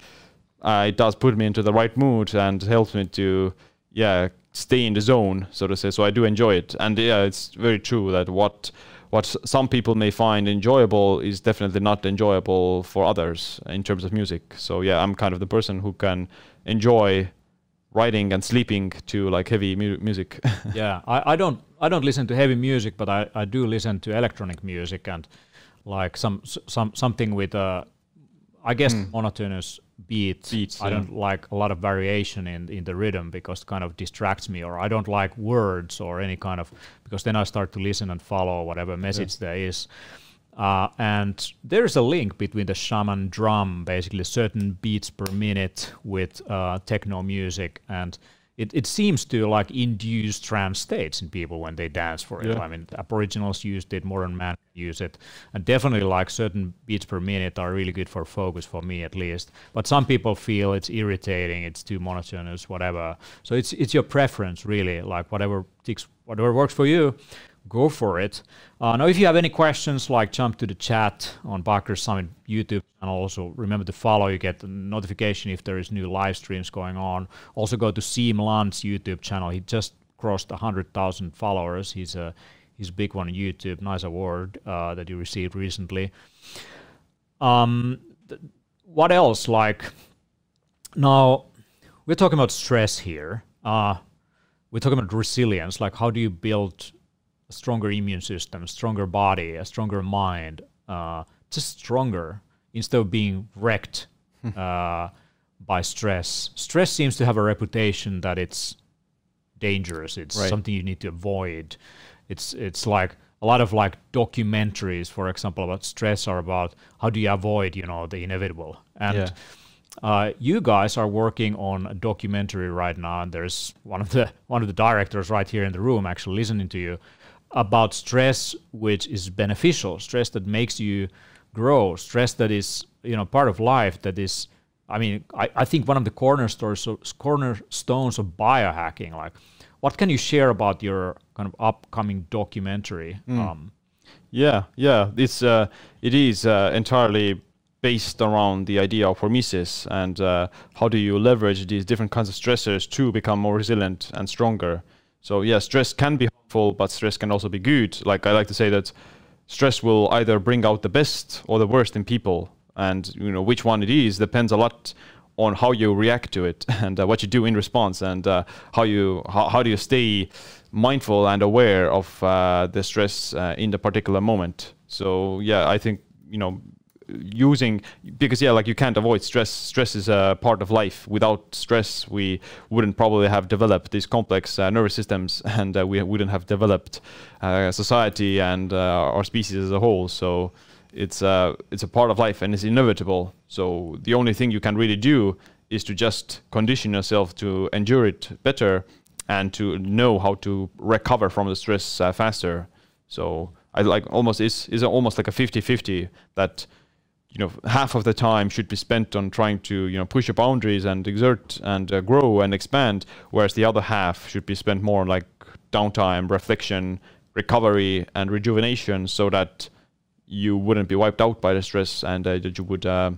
uh, it does put me into the right mood and helps me to yeah stay in the zone, so to say. So I do enjoy it, and yeah, it's very true that what what some people may find enjoyable is definitely not enjoyable for others in terms of music. So yeah, I'm kind of the person who can enjoy writing and sleeping to like heavy mu- music. yeah, I, I don't I don't listen to heavy music, but I, I do listen to electronic music and like some some something with a I guess hmm. monotonous beat. Beats, I yeah. don't like a lot of variation in in the rhythm because it kind of distracts me, or I don't like words or any kind of because then I start to listen and follow whatever message there is. Uh, and there's a link between the shaman drum, basically certain beats per minute with uh, techno music, and it, it seems to like induce trance states in people when they dance for it. Yeah. I mean, Aboriginals used it, modern man use it, and definitely like certain beats per minute are really good for focus for me at least. But some people feel it's irritating, it's too monotonous, whatever. So it's it's your preference really, like whatever ticks, whatever works for you go for it. Uh, now, if you have any questions, like jump to the chat on Biohacker Summit YouTube and Also, remember to follow. You get a notification if there is new live streams going on. Also, go to Siim Land's YouTube channel. He just crossed hundred thousand followers. He's a he's a big one on YouTube. Nice award uh, that you received recently. Um, what else? Like now, we're talking about stress here. Uh, we're talking about resilience. Like, how do you build a stronger immune system, stronger body, a stronger mind, uh, just stronger instead of being wrecked uh, by stress. Stress seems to have a reputation that it's dangerous. It's Right. something you need to avoid. It's it's like a lot of like documentaries, for example, about stress are about how do you avoid, you know, the inevitable. And Yeah. uh, you guys are working on a documentary right now, and there's one of the one of the directors right here in the room actually listening to you about stress, which is beneficial, stress that makes you grow, stress that is you know part of life. That is, I mean, I, I think one of the cornerstones of, cornerstones of biohacking. Like, what can you share about your kind of upcoming documentary? Um, Yeah, yeah, it's uh, it is uh, entirely based around the idea of hormesis and uh, how do you leverage these different kinds of stressors to become more resilient and stronger. So yeah, stress can be harmful, but stress can also be good. Like I like to say that stress will either bring out the best or the worst in people, and you know which one it is depends a lot on how you react to it and uh, what you do in response and uh, how you how, how do you stay mindful and aware of uh, the stress uh, in the particular moment so yeah i think you know using because yeah like you can't avoid stress stress is a part of life without stress we wouldn't probably have developed these complex uh, nervous systems and uh, we wouldn't have developed uh, society and uh, our species as a whole so it's uh, it's a part of life and it's inevitable. So the only thing you can really do is to just condition yourself to endure it better and to know how to recover from the stress uh, faster. So I like almost is is almost like a 50-50 that you know half of the time should be spent on trying to you know push your boundaries and exert and uh, grow and expand whereas the other half should be spent more on like downtime reflection recovery and rejuvenation so that you wouldn't be wiped out by the stress and uh, that you would uh,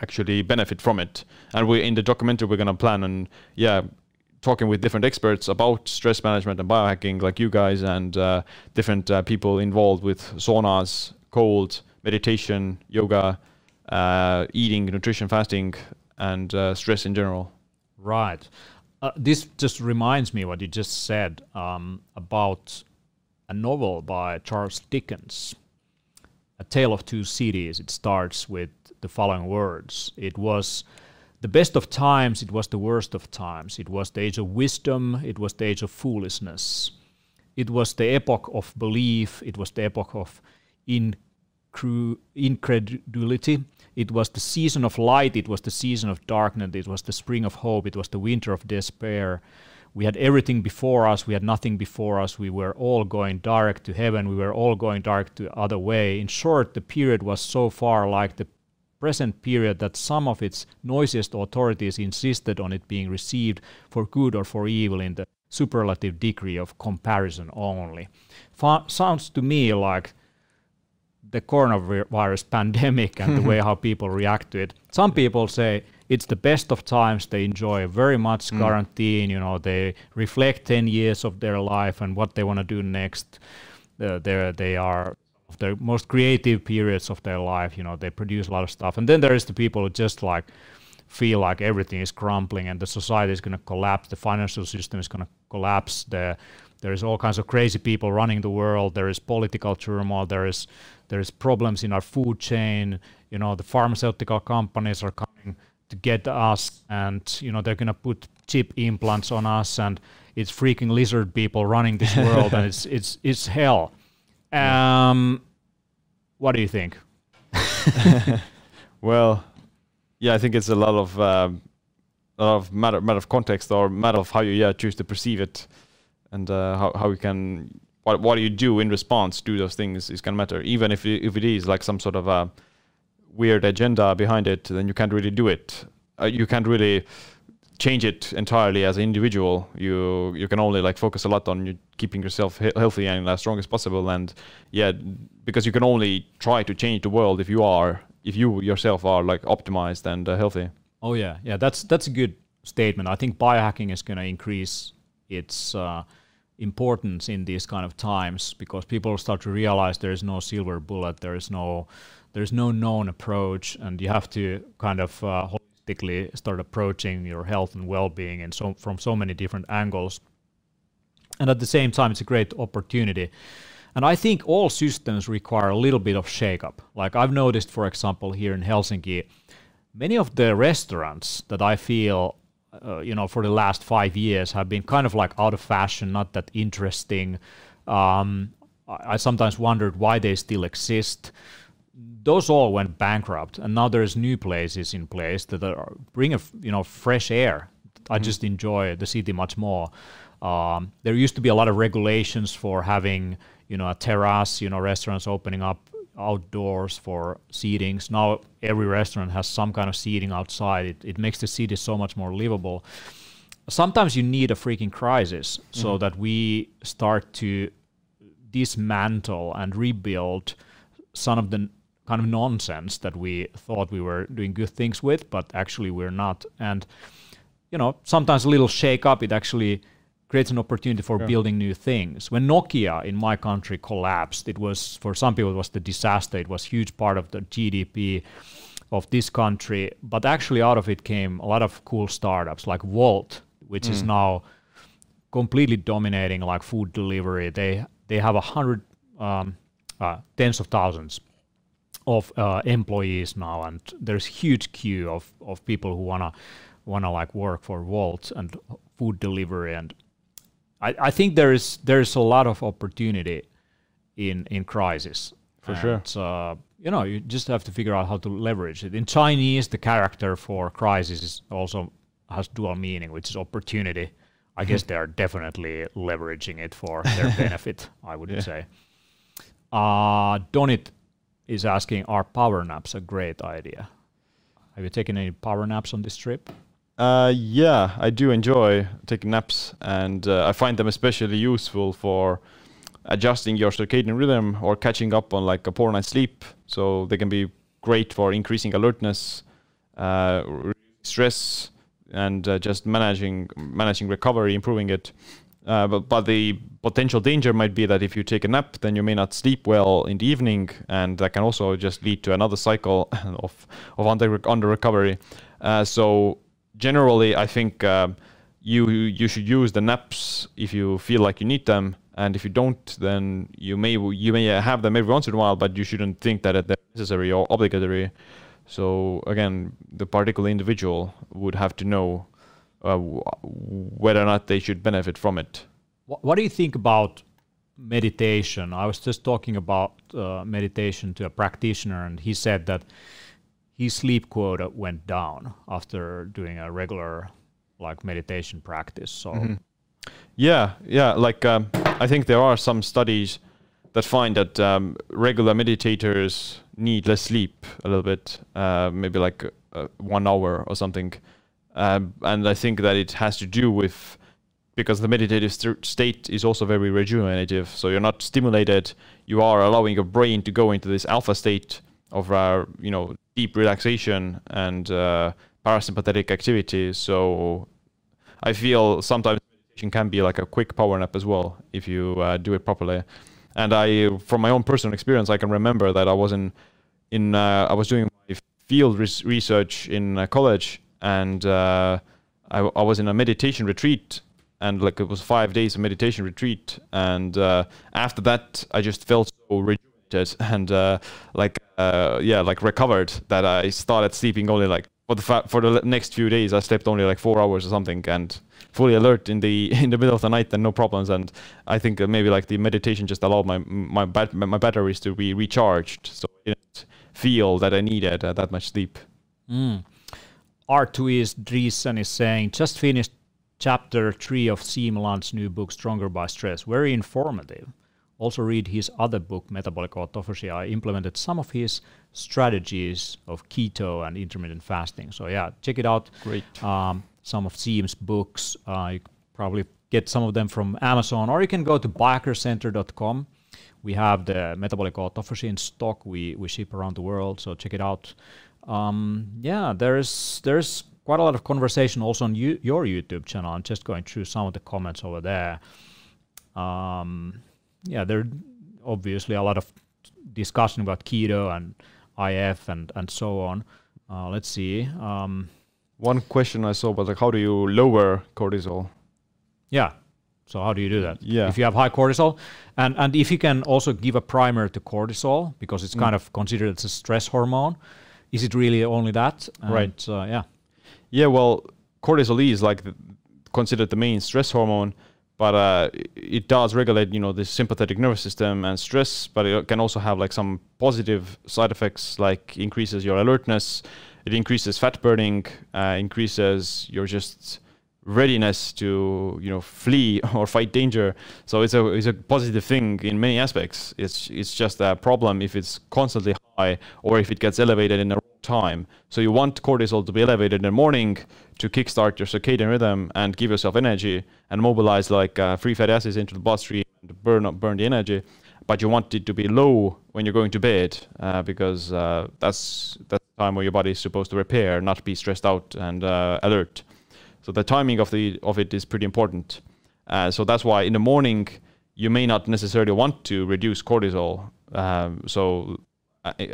actually benefit from it. And we in the documentary we're gonna plan on yeah talking with different experts about stress management and biohacking, like you guys, and uh, different uh, people involved with saunas, cold, meditation, yoga, uh, eating, nutrition, fasting, and uh, stress in general. Right. Uh, this just reminds me what you just said um, about a novel by Charles Dickens, A Tale of Two Cities. It starts with the following words It was the best of times, it was the worst of times. It was the age of wisdom, it was the age of foolishness. It was the epoch of belief, it was the epoch of incru- incredulity. It was the season of light, it was the season of darkness, it was the spring of hope, it was the winter of despair. We had everything before us, we had nothing before us. We were all going direct to heaven, we were all going direct to other way. In short, the period was so far like the present period that some of its noisiest authorities insisted on it being received for good or for evil in the superlative degree of comparison only. sounds to me like the coronavirus pandemic and the way how people react to it. Some people say it's the best of times. They enjoy very much mm. quarantine. You know, they reflect 10 years of their life and what they want to do next. Uh, they are of the most creative periods of their life. You know, they produce a lot of stuff, and then there is the people who just like feel like everything is crumbling and the society is going to collapse, the financial system is going to collapse. The there is all kinds of crazy people running the world. There is political turmoil. There is there is problems in our food chain. You know, the pharmaceutical companies are coming to get us, and you know they're going to put chip implants on us, and it's freaking lizard people running this world, and it's it's it's hell. Um, what do you think? well, yeah, I think it's a lot of um, a lot of matter matter of context or matter of how you yeah choose to perceive it, and uh, how how you can what what you do in response to those things is gonna matter. Even if it, if it is like some sort of a weird agenda behind it, then you can't really do it. Uh, you can't really change it entirely as an individual. You you can only like focus a lot on keeping yourself he- healthy and as strong as possible. And yeah, because you can only try to change the world if you are if you yourself are like optimized and uh, healthy. Oh yeah, yeah. That's that's a good statement. I think biohacking is going to increase its uh, importance in these kind of times because people start to realize there is no silver bullet. There is no there's no known approach, and you have to kind of uh, holistically start approaching your health and well-being and so from so many different angles and at the same time it's a great opportunity and i think all systems require a little bit of shake-up like i've noticed for example here in helsinki many of the restaurants that i feel uh, you know for the last five years have been kind of like out of fashion not that interesting um, I sometimes wondered why they still exist those all went bankrupt, and now there's new places in place that are bring a you know fresh air. I mm-hmm. just enjoy the city much more. Um, there used to be a lot of regulations for having you know a terrace, you know restaurants opening up outdoors for seatings. Now every restaurant has some kind of seating outside. It, it makes the city so much more livable. Sometimes you need a freaking crisis mm-hmm. so that we start to dismantle and rebuild some of the kind of nonsense that we thought we were doing good things with, but actually we're not. And you know, sometimes a little shake up, it actually creates an opportunity for yeah. building new things. When Nokia in my country collapsed, it was for some people it was the disaster. It was a huge part of the GDP of this country, but actually out of it came a lot of cool startups like Wolt, which mm. is now completely dominating like food delivery. They they have a hundred um, uh, tens of thousands of uh, employees now, and there's huge queue of, of people who wanna wanna like work for Wolt and food delivery, and I, I think there is there's a lot of opportunity in in crisis for and, sure. Uh, you know, you just have to figure out how to leverage it. In Chinese, the character for crisis is also has dual meaning, which is opportunity. I guess they are definitely leveraging it for their benefit. I would yeah. say. Uh, Donit is asking, are power naps a great idea? Have you taken any power naps on this trip? Uh, yeah, I do enjoy taking naps, and uh, I find them especially useful for adjusting your circadian rhythm or catching up on like a poor night's sleep. So they can be great for increasing alertness, uh, stress, and uh, just managing managing recovery, improving it. Uh, but, but the potential danger might be that if you take a nap, then you may not sleep well in the evening, and that can also just lead to another cycle of of under under recovery. Uh, so generally, I think uh, you you should use the naps if you feel like you need them, and if you don't, then you may you may have them every once in a while, but you shouldn't think that they're necessary or obligatory. So again, the particular individual would have to know uh, whether or not they should benefit from it. What do you think about meditation? I was just talking about uh, meditation to a practitioner, and he said that his sleep quota went down after doing a regular like meditation practice. So. Mm-hmm. Yeah, yeah. Like um, I think there are some studies that find that um, regular meditators need less sleep a little bit, uh, maybe like uh, one hour or something. Um, and I think that it has to do with because the meditative st- state is also very rejuvenative. So you're not stimulated. You are allowing your brain to go into this alpha state of uh, you know deep relaxation and uh, parasympathetic activity. So I feel sometimes meditation can be like a quick power nap as well if you uh, do it properly. And I, from my own personal experience, I can remember that I was in in uh, I was doing my field res- research in uh, college and uh, I, I, was in a meditation retreat and like it was five days of meditation retreat and uh, after that i just felt so rejuvenated and uh, like uh, yeah like recovered that i started sleeping only like for the fa- for the next few days i slept only like four hours or something and fully alert in the in the middle of the night and no problems and i think maybe like the meditation just allowed my my bat- my batteries to be recharged so i didn't feel that i needed that much sleep mm. Artuis Driesen is saying, just finished chapter 3 of Siim Land's new book, Stronger by Stress. Very informative. Also, read his other book, Metabolic Autophagy. I implemented some of his strategies of keto and intermittent fasting. So, yeah, check it out. Great. Um, some of Siim's books. Uh, you probably get some of them from Amazon, or you can go to biohackercenter.com. We have the Metabolic Autophagy in stock. We, we ship around the world, so check it out um, yeah, there's there's quite a lot of conversation also on you, your YouTube channel. I'm just going through some of the comments over there. Um, yeah, there obviously a lot of discussion about keto and IF and and so on. Uh, let's see. Um, One question I saw was like, how do you lower cortisol? Yeah. So how do you do that? Yeah. If you have high cortisol, and and if you can also give a primer to cortisol because it's mm. kind of considered as a stress hormone is it really only that? And, right. Uh, yeah. Yeah. Well, cortisol is like the, considered the main stress hormone, but uh, it does regulate, you know, the sympathetic nervous system and stress. But it can also have like some positive side effects, like increases your alertness. It increases fat burning, uh, increases your just readiness to you know flee or fight danger. So it's a it's a positive thing in many aspects. It's it's just a problem if it's constantly high or if it gets elevated in the wrong time. So you want cortisol to be elevated in the morning to kickstart your circadian rhythm and give yourself energy and mobilize like uh, free fatty acids into the bloodstream to burn up, burn the energy. But you want it to be low when you're going to bed uh, because uh, that's that's the time where your body is supposed to repair, not be stressed out and uh, alert. So the timing of the of it is pretty important. Uh, so that's why in the morning you may not necessarily want to reduce cortisol. Um, so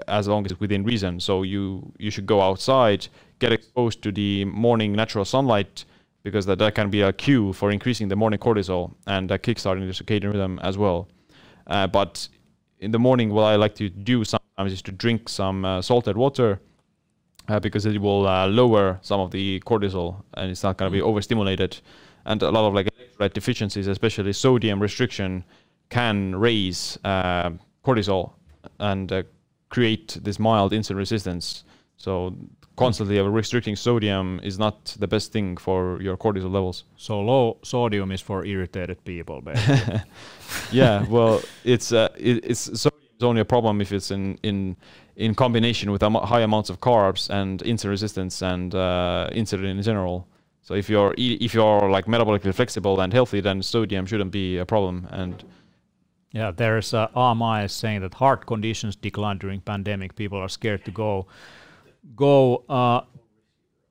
as long as within reason. So you you should go outside, get exposed to the morning natural sunlight because that, that can be a cue for increasing the morning cortisol and uh, kickstarting the circadian rhythm as well. Uh, but in the morning, what I like to do sometimes is to drink some uh, salted water uh, because it will uh, lower some of the cortisol and it's not going to be overstimulated. And a lot of like electrolyte deficiencies, especially sodium restriction, can raise uh, cortisol and uh, create this mild insulin resistance. So constantly restricting sodium is not the best thing for your cortisol levels. So low sodium is for irritated people, basically. yeah, well, it's uh, it, it's sodium is only a problem if it's in in in combination with high amounts of carbs and insulin resistance and uh, insulin in general. So if you're if you're like metabolically flexible and healthy, then sodium shouldn't be a problem. And yeah, there's uh, RMI saying that heart conditions decline during pandemic. People are scared to go go uh,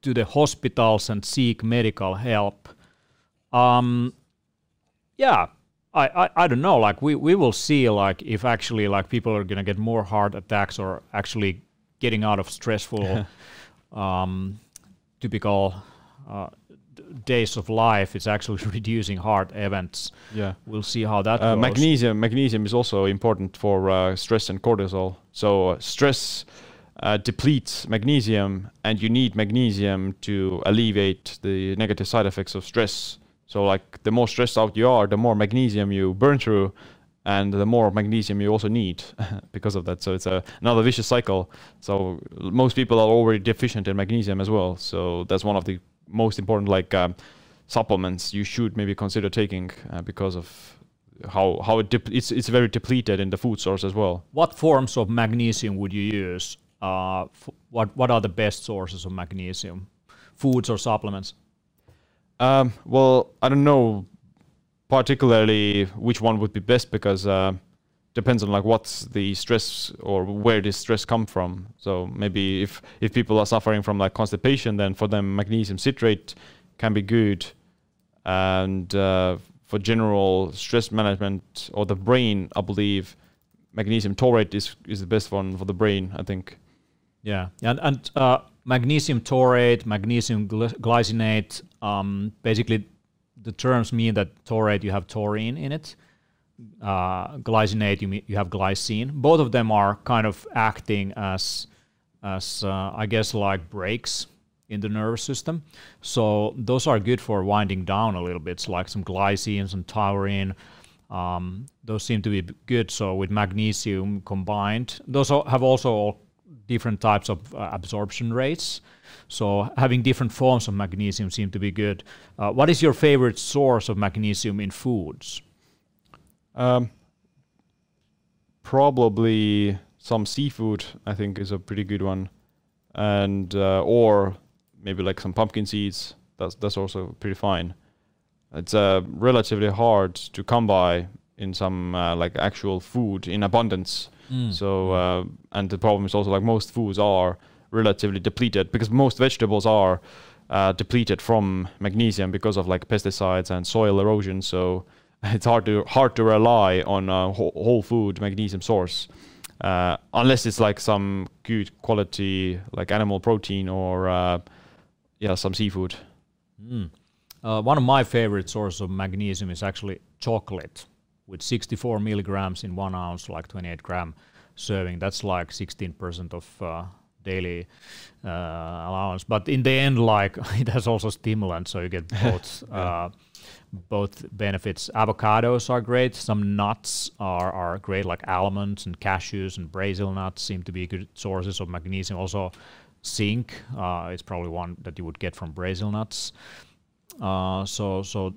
to the hospitals and seek medical help. Um, yeah, I, I, I don't know. Like we, we will see like if actually like people are gonna get more heart attacks or actually getting out of stressful, um, typical uh, days of life. It's actually reducing heart events. Yeah. We'll see how that Uh, goes. magnesium magnesium is also important for uh, stress and cortisol. So uh, stress uh, depletes magnesium, and you need magnesium to alleviate the negative side effects of stress. So like the more stressed out you are, the more magnesium you burn through, and the more magnesium you also need because of that. So it's a, another vicious cycle. So most people are already deficient in magnesium as well. So that's one of the most important like um, supplements you should maybe consider taking uh, because of how how it it's it's very depleted in the food source as well. What forms of magnesium would you use? Uh, f- what what are the best sources of magnesium? Foods or supplements? Um, well, I don't know particularly which one would be best because uh, depends on like what's the stress or where this stress come from. So maybe if if people are suffering from like constipation, then for them magnesium citrate can be good, and uh, for general stress management or the brain, I believe magnesium taurate is is the best one for the brain. I think. Yeah, and and uh, magnesium taurate, magnesium gly- glycinate. Um, basically, the terms mean that taurate you have taurine in it. Uh, glycinate you you have glycine. Both of them are kind of acting as as uh, I guess like brakes in the nervous system. So those are good for winding down a little bit. It's like some glycine, some taurine. Um, those seem to be good. So with magnesium combined, those have also different types of uh, absorption rates. So having different forms of magnesium seem to be good. Uh, what is your favorite source of magnesium in foods? Um, probably some seafood. I think is a pretty good one, and uh, or maybe like some pumpkin seeds. That's that's also pretty fine. It's uh, relatively hard to come by in some uh, like actual food in abundance. So uh, and the problem is also like most foods are relatively depleted because most vegetables are uh, depleted from magnesium because of like pesticides and soil erosion. So it's hard to hard to rely on a whole, whole food magnesium source uh, unless it's like some good quality like animal protein or uh, yeah some seafood. Mm. Uh, one of my favorite sources of magnesium is actually chocolate with 64 milligrams in one ounce, like 28 gram serving. That's like 16% of uh, daily uh, allowance. But in the end, like it has also stimulant, so you get both uh, both benefits. Avocados are great. Some nuts are are great, like almonds and cashews and Brazil nuts seem to be good sources of magnesium. Also, zinc uh, is probably one that you would get from Brazil nuts. Uh, so so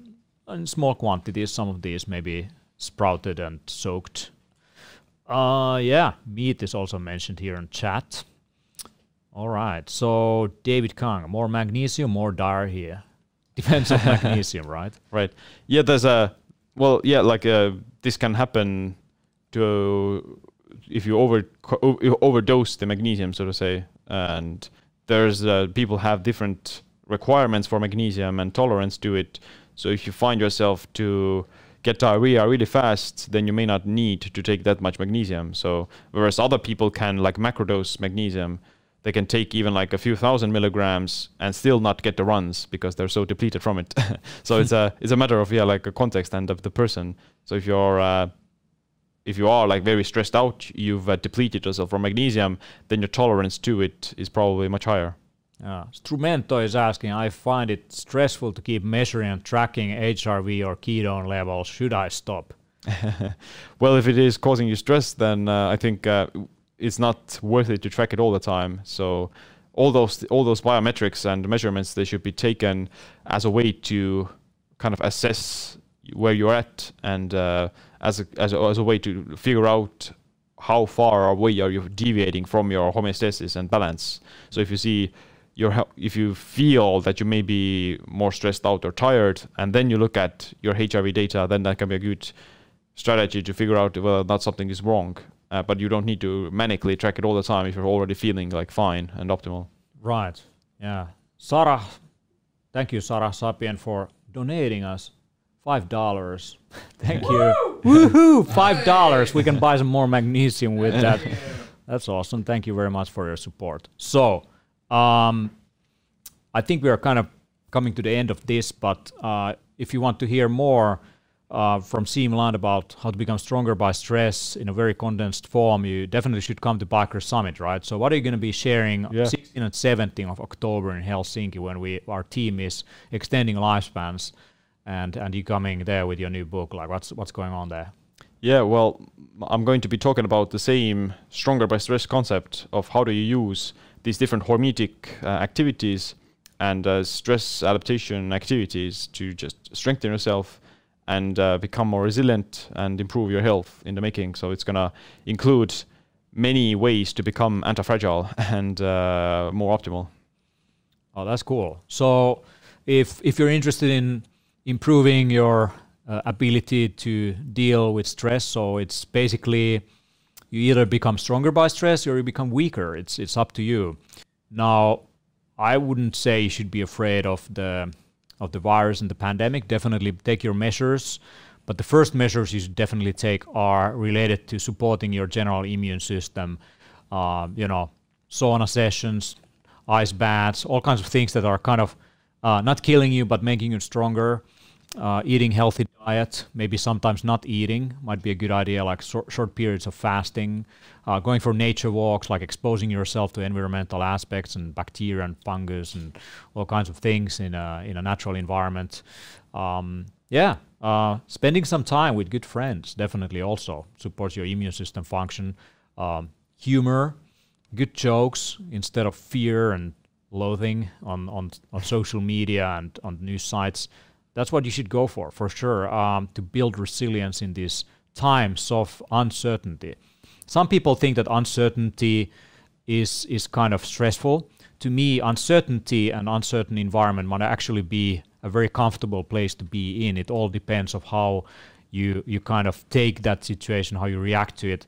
in small quantities, some of these maybe sprouted and soaked. Uh, yeah, meat is also mentioned here in chat. All right, so David Kang, more magnesium, more diarrhea. Depends on magnesium, right? Right. Yeah, there's a well, yeah, like uh, this can happen to if you over overdose the magnesium, so to say, and there's uh, people have different requirements for magnesium and tolerance to it. So if you find yourself to get diarrhea really fast, then you may not need to take that much magnesium. So whereas other people can like macrodose magnesium, they can take even like a few thousand milligrams and still not get the runs because they're so depleted from it. so it's a it's a matter of yeah like a context and of the person. So if you're uh, if you are like very stressed out, you've uh, depleted yourself from magnesium, then your tolerance to it is probably much higher. Yeah. Strumento is asking, I find it stressful to keep measuring and tracking HRV or ketone levels. Should I stop? well, if it is causing you stress, then uh, I think uh, it's not worth it to track it all the time. So all those all those biometrics and measurements they should be taken as a way to kind of assess where you're at and uh, as a, as a as a way to figure out how far away are you deviating from your homeostasis and balance. So if you see your if you feel that you may be more stressed out or tired, and then you look at your HRV data, then that can be a good strategy to figure out whether or not something is wrong. Uh, but you don't need to manically track it all the time if you're already feeling like fine and optimal. Right. Yeah. Sarah, thank you, Sarah Sapien, for donating us five dollars. thank you. Woohoo! Five dollars. We can buy some more magnesium with that. That's awesome. Thank you very much for your support. So, um, I think we are kind of coming to the end of this, but uh, if you want to hear more uh, from Siim Land about how to become stronger by stress in a very condensed form, you definitely should come to Biohacker Summit, right? So, what are you going to be sharing Yeah. 16 and 17 of October in Helsinki when we our team is extending lifespans, and and you coming there with your new book? Like, what's what's going on there? Yeah, well, I'm going to be talking about the same stronger by stress concept of how do you use these different hormetic uh, activities and uh, stress adaptation activities to just strengthen yourself and uh, become more resilient and improve your health in the making. So it's gonna include many ways to become anti-fragile and uh, more optimal. Oh, that's cool. So, if if you're interested in improving your uh, ability to deal with stress, so it's basically you either become stronger by stress or you become weaker. It's it's up to you. Now, I wouldn't say you should be afraid of the of the virus and the pandemic. Definitely take your measures, but the first measures you should definitely take are related to supporting your general immune system. Uh, you know, sauna sessions, ice baths, all kinds of things that are kind of uh, not killing you but making you stronger. Uh, eating healthy diet, maybe sometimes not eating might be a good idea, like short, short periods of fasting, uh, going for nature walks, like exposing yourself to environmental aspects and bacteria and fungus and all kinds of things in a in a natural environment. Um, yeah, uh, spending some time with good friends definitely also supports your immune system function. Um, humor, good jokes instead of fear and loathing on, on, on social media and on news sites. That's what you should go for, for sure, um, to build resilience in these times of uncertainty. Some people think that uncertainty is, is kind of stressful. To me, uncertainty and uncertain environment might actually be a very comfortable place to be in. It all depends of how you you kind of take that situation, how you react to it.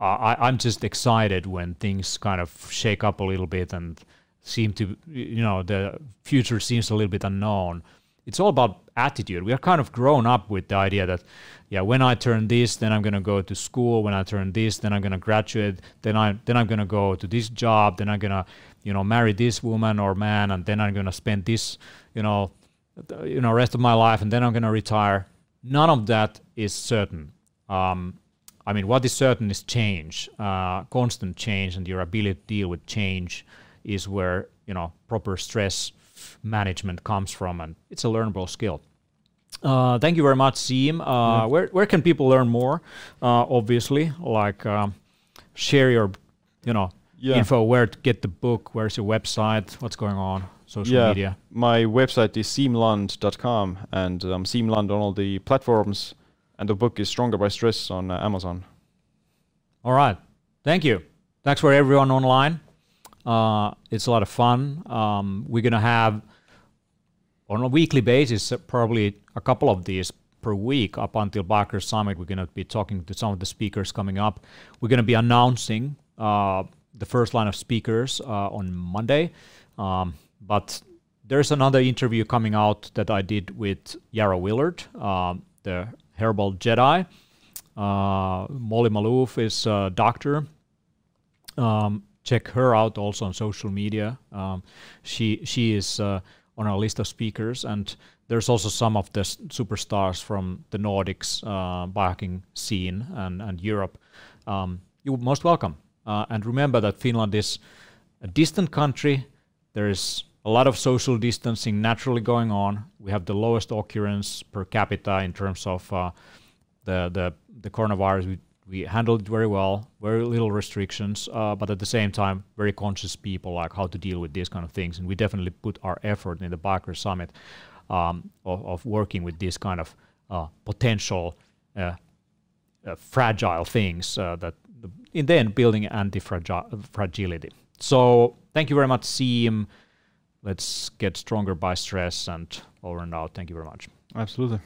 Uh, I, I'm just excited when things kind of shake up a little bit and seem to, you know, the future seems a little bit unknown. It's all about attitude. We are kind of grown up with the idea that, yeah, when I turn this, then I'm gonna go to school. When I turn this, then I'm gonna graduate. Then I then I'm gonna go to this job. Then I'm gonna, you know, marry this woman or man, and then I'm gonna spend this, you know, you know, rest of my life, and then I'm gonna retire. None of that is certain. Um, I mean, what is certain is change, uh, constant change, and your ability to deal with change is where you know proper stress management comes from, and it's a learnable skill. Uh, thank you very much, Siim. Uh, Where where can people learn more? Uh, obviously, like um, share your, you know, Yeah. info. Where to get the book? Where's your website? What's going on? Social yeah, media. my website is siimland.com and um, siimland on all the platforms, and the book is Stronger by Stress on uh, Amazon. All right. Thank you. Thanks for everyone online. Uh, it's a lot of fun. Um, we're going to have, on a weekly basis, uh, probably a couple of these per week up until Biohacker Summit. We're going to be talking to some of the speakers coming up. We're going to be announcing uh, the first line of speakers uh, on Monday. Um, but there's another interview coming out that I did with Yarrow Willard, um, the Herbal Jedi. Uh, Molly Maloof is a doctor. Um, check her out also on social media. Um, she she is uh, on our list of speakers, and there's also some of the s- superstars from the Nordics uh, biohacking scene and and Europe. Um, you're most welcome. Uh, and remember that Finland is a distant country. There is a lot of social distancing naturally going on. We have the lowest occurrence per capita in terms of uh, the the the coronavirus. We we handled it very well, very little restrictions, uh, but at the same time, very conscious people like how to deal with these kind of things. And we definitely put our effort in the Biohacker Summit um, of, of working with these kind of uh, potential uh, uh, fragile things uh, that in the end building anti-fragility. So thank you very much, Siim. Let's get stronger by stress and over and out. Thank you very much. Absolutely.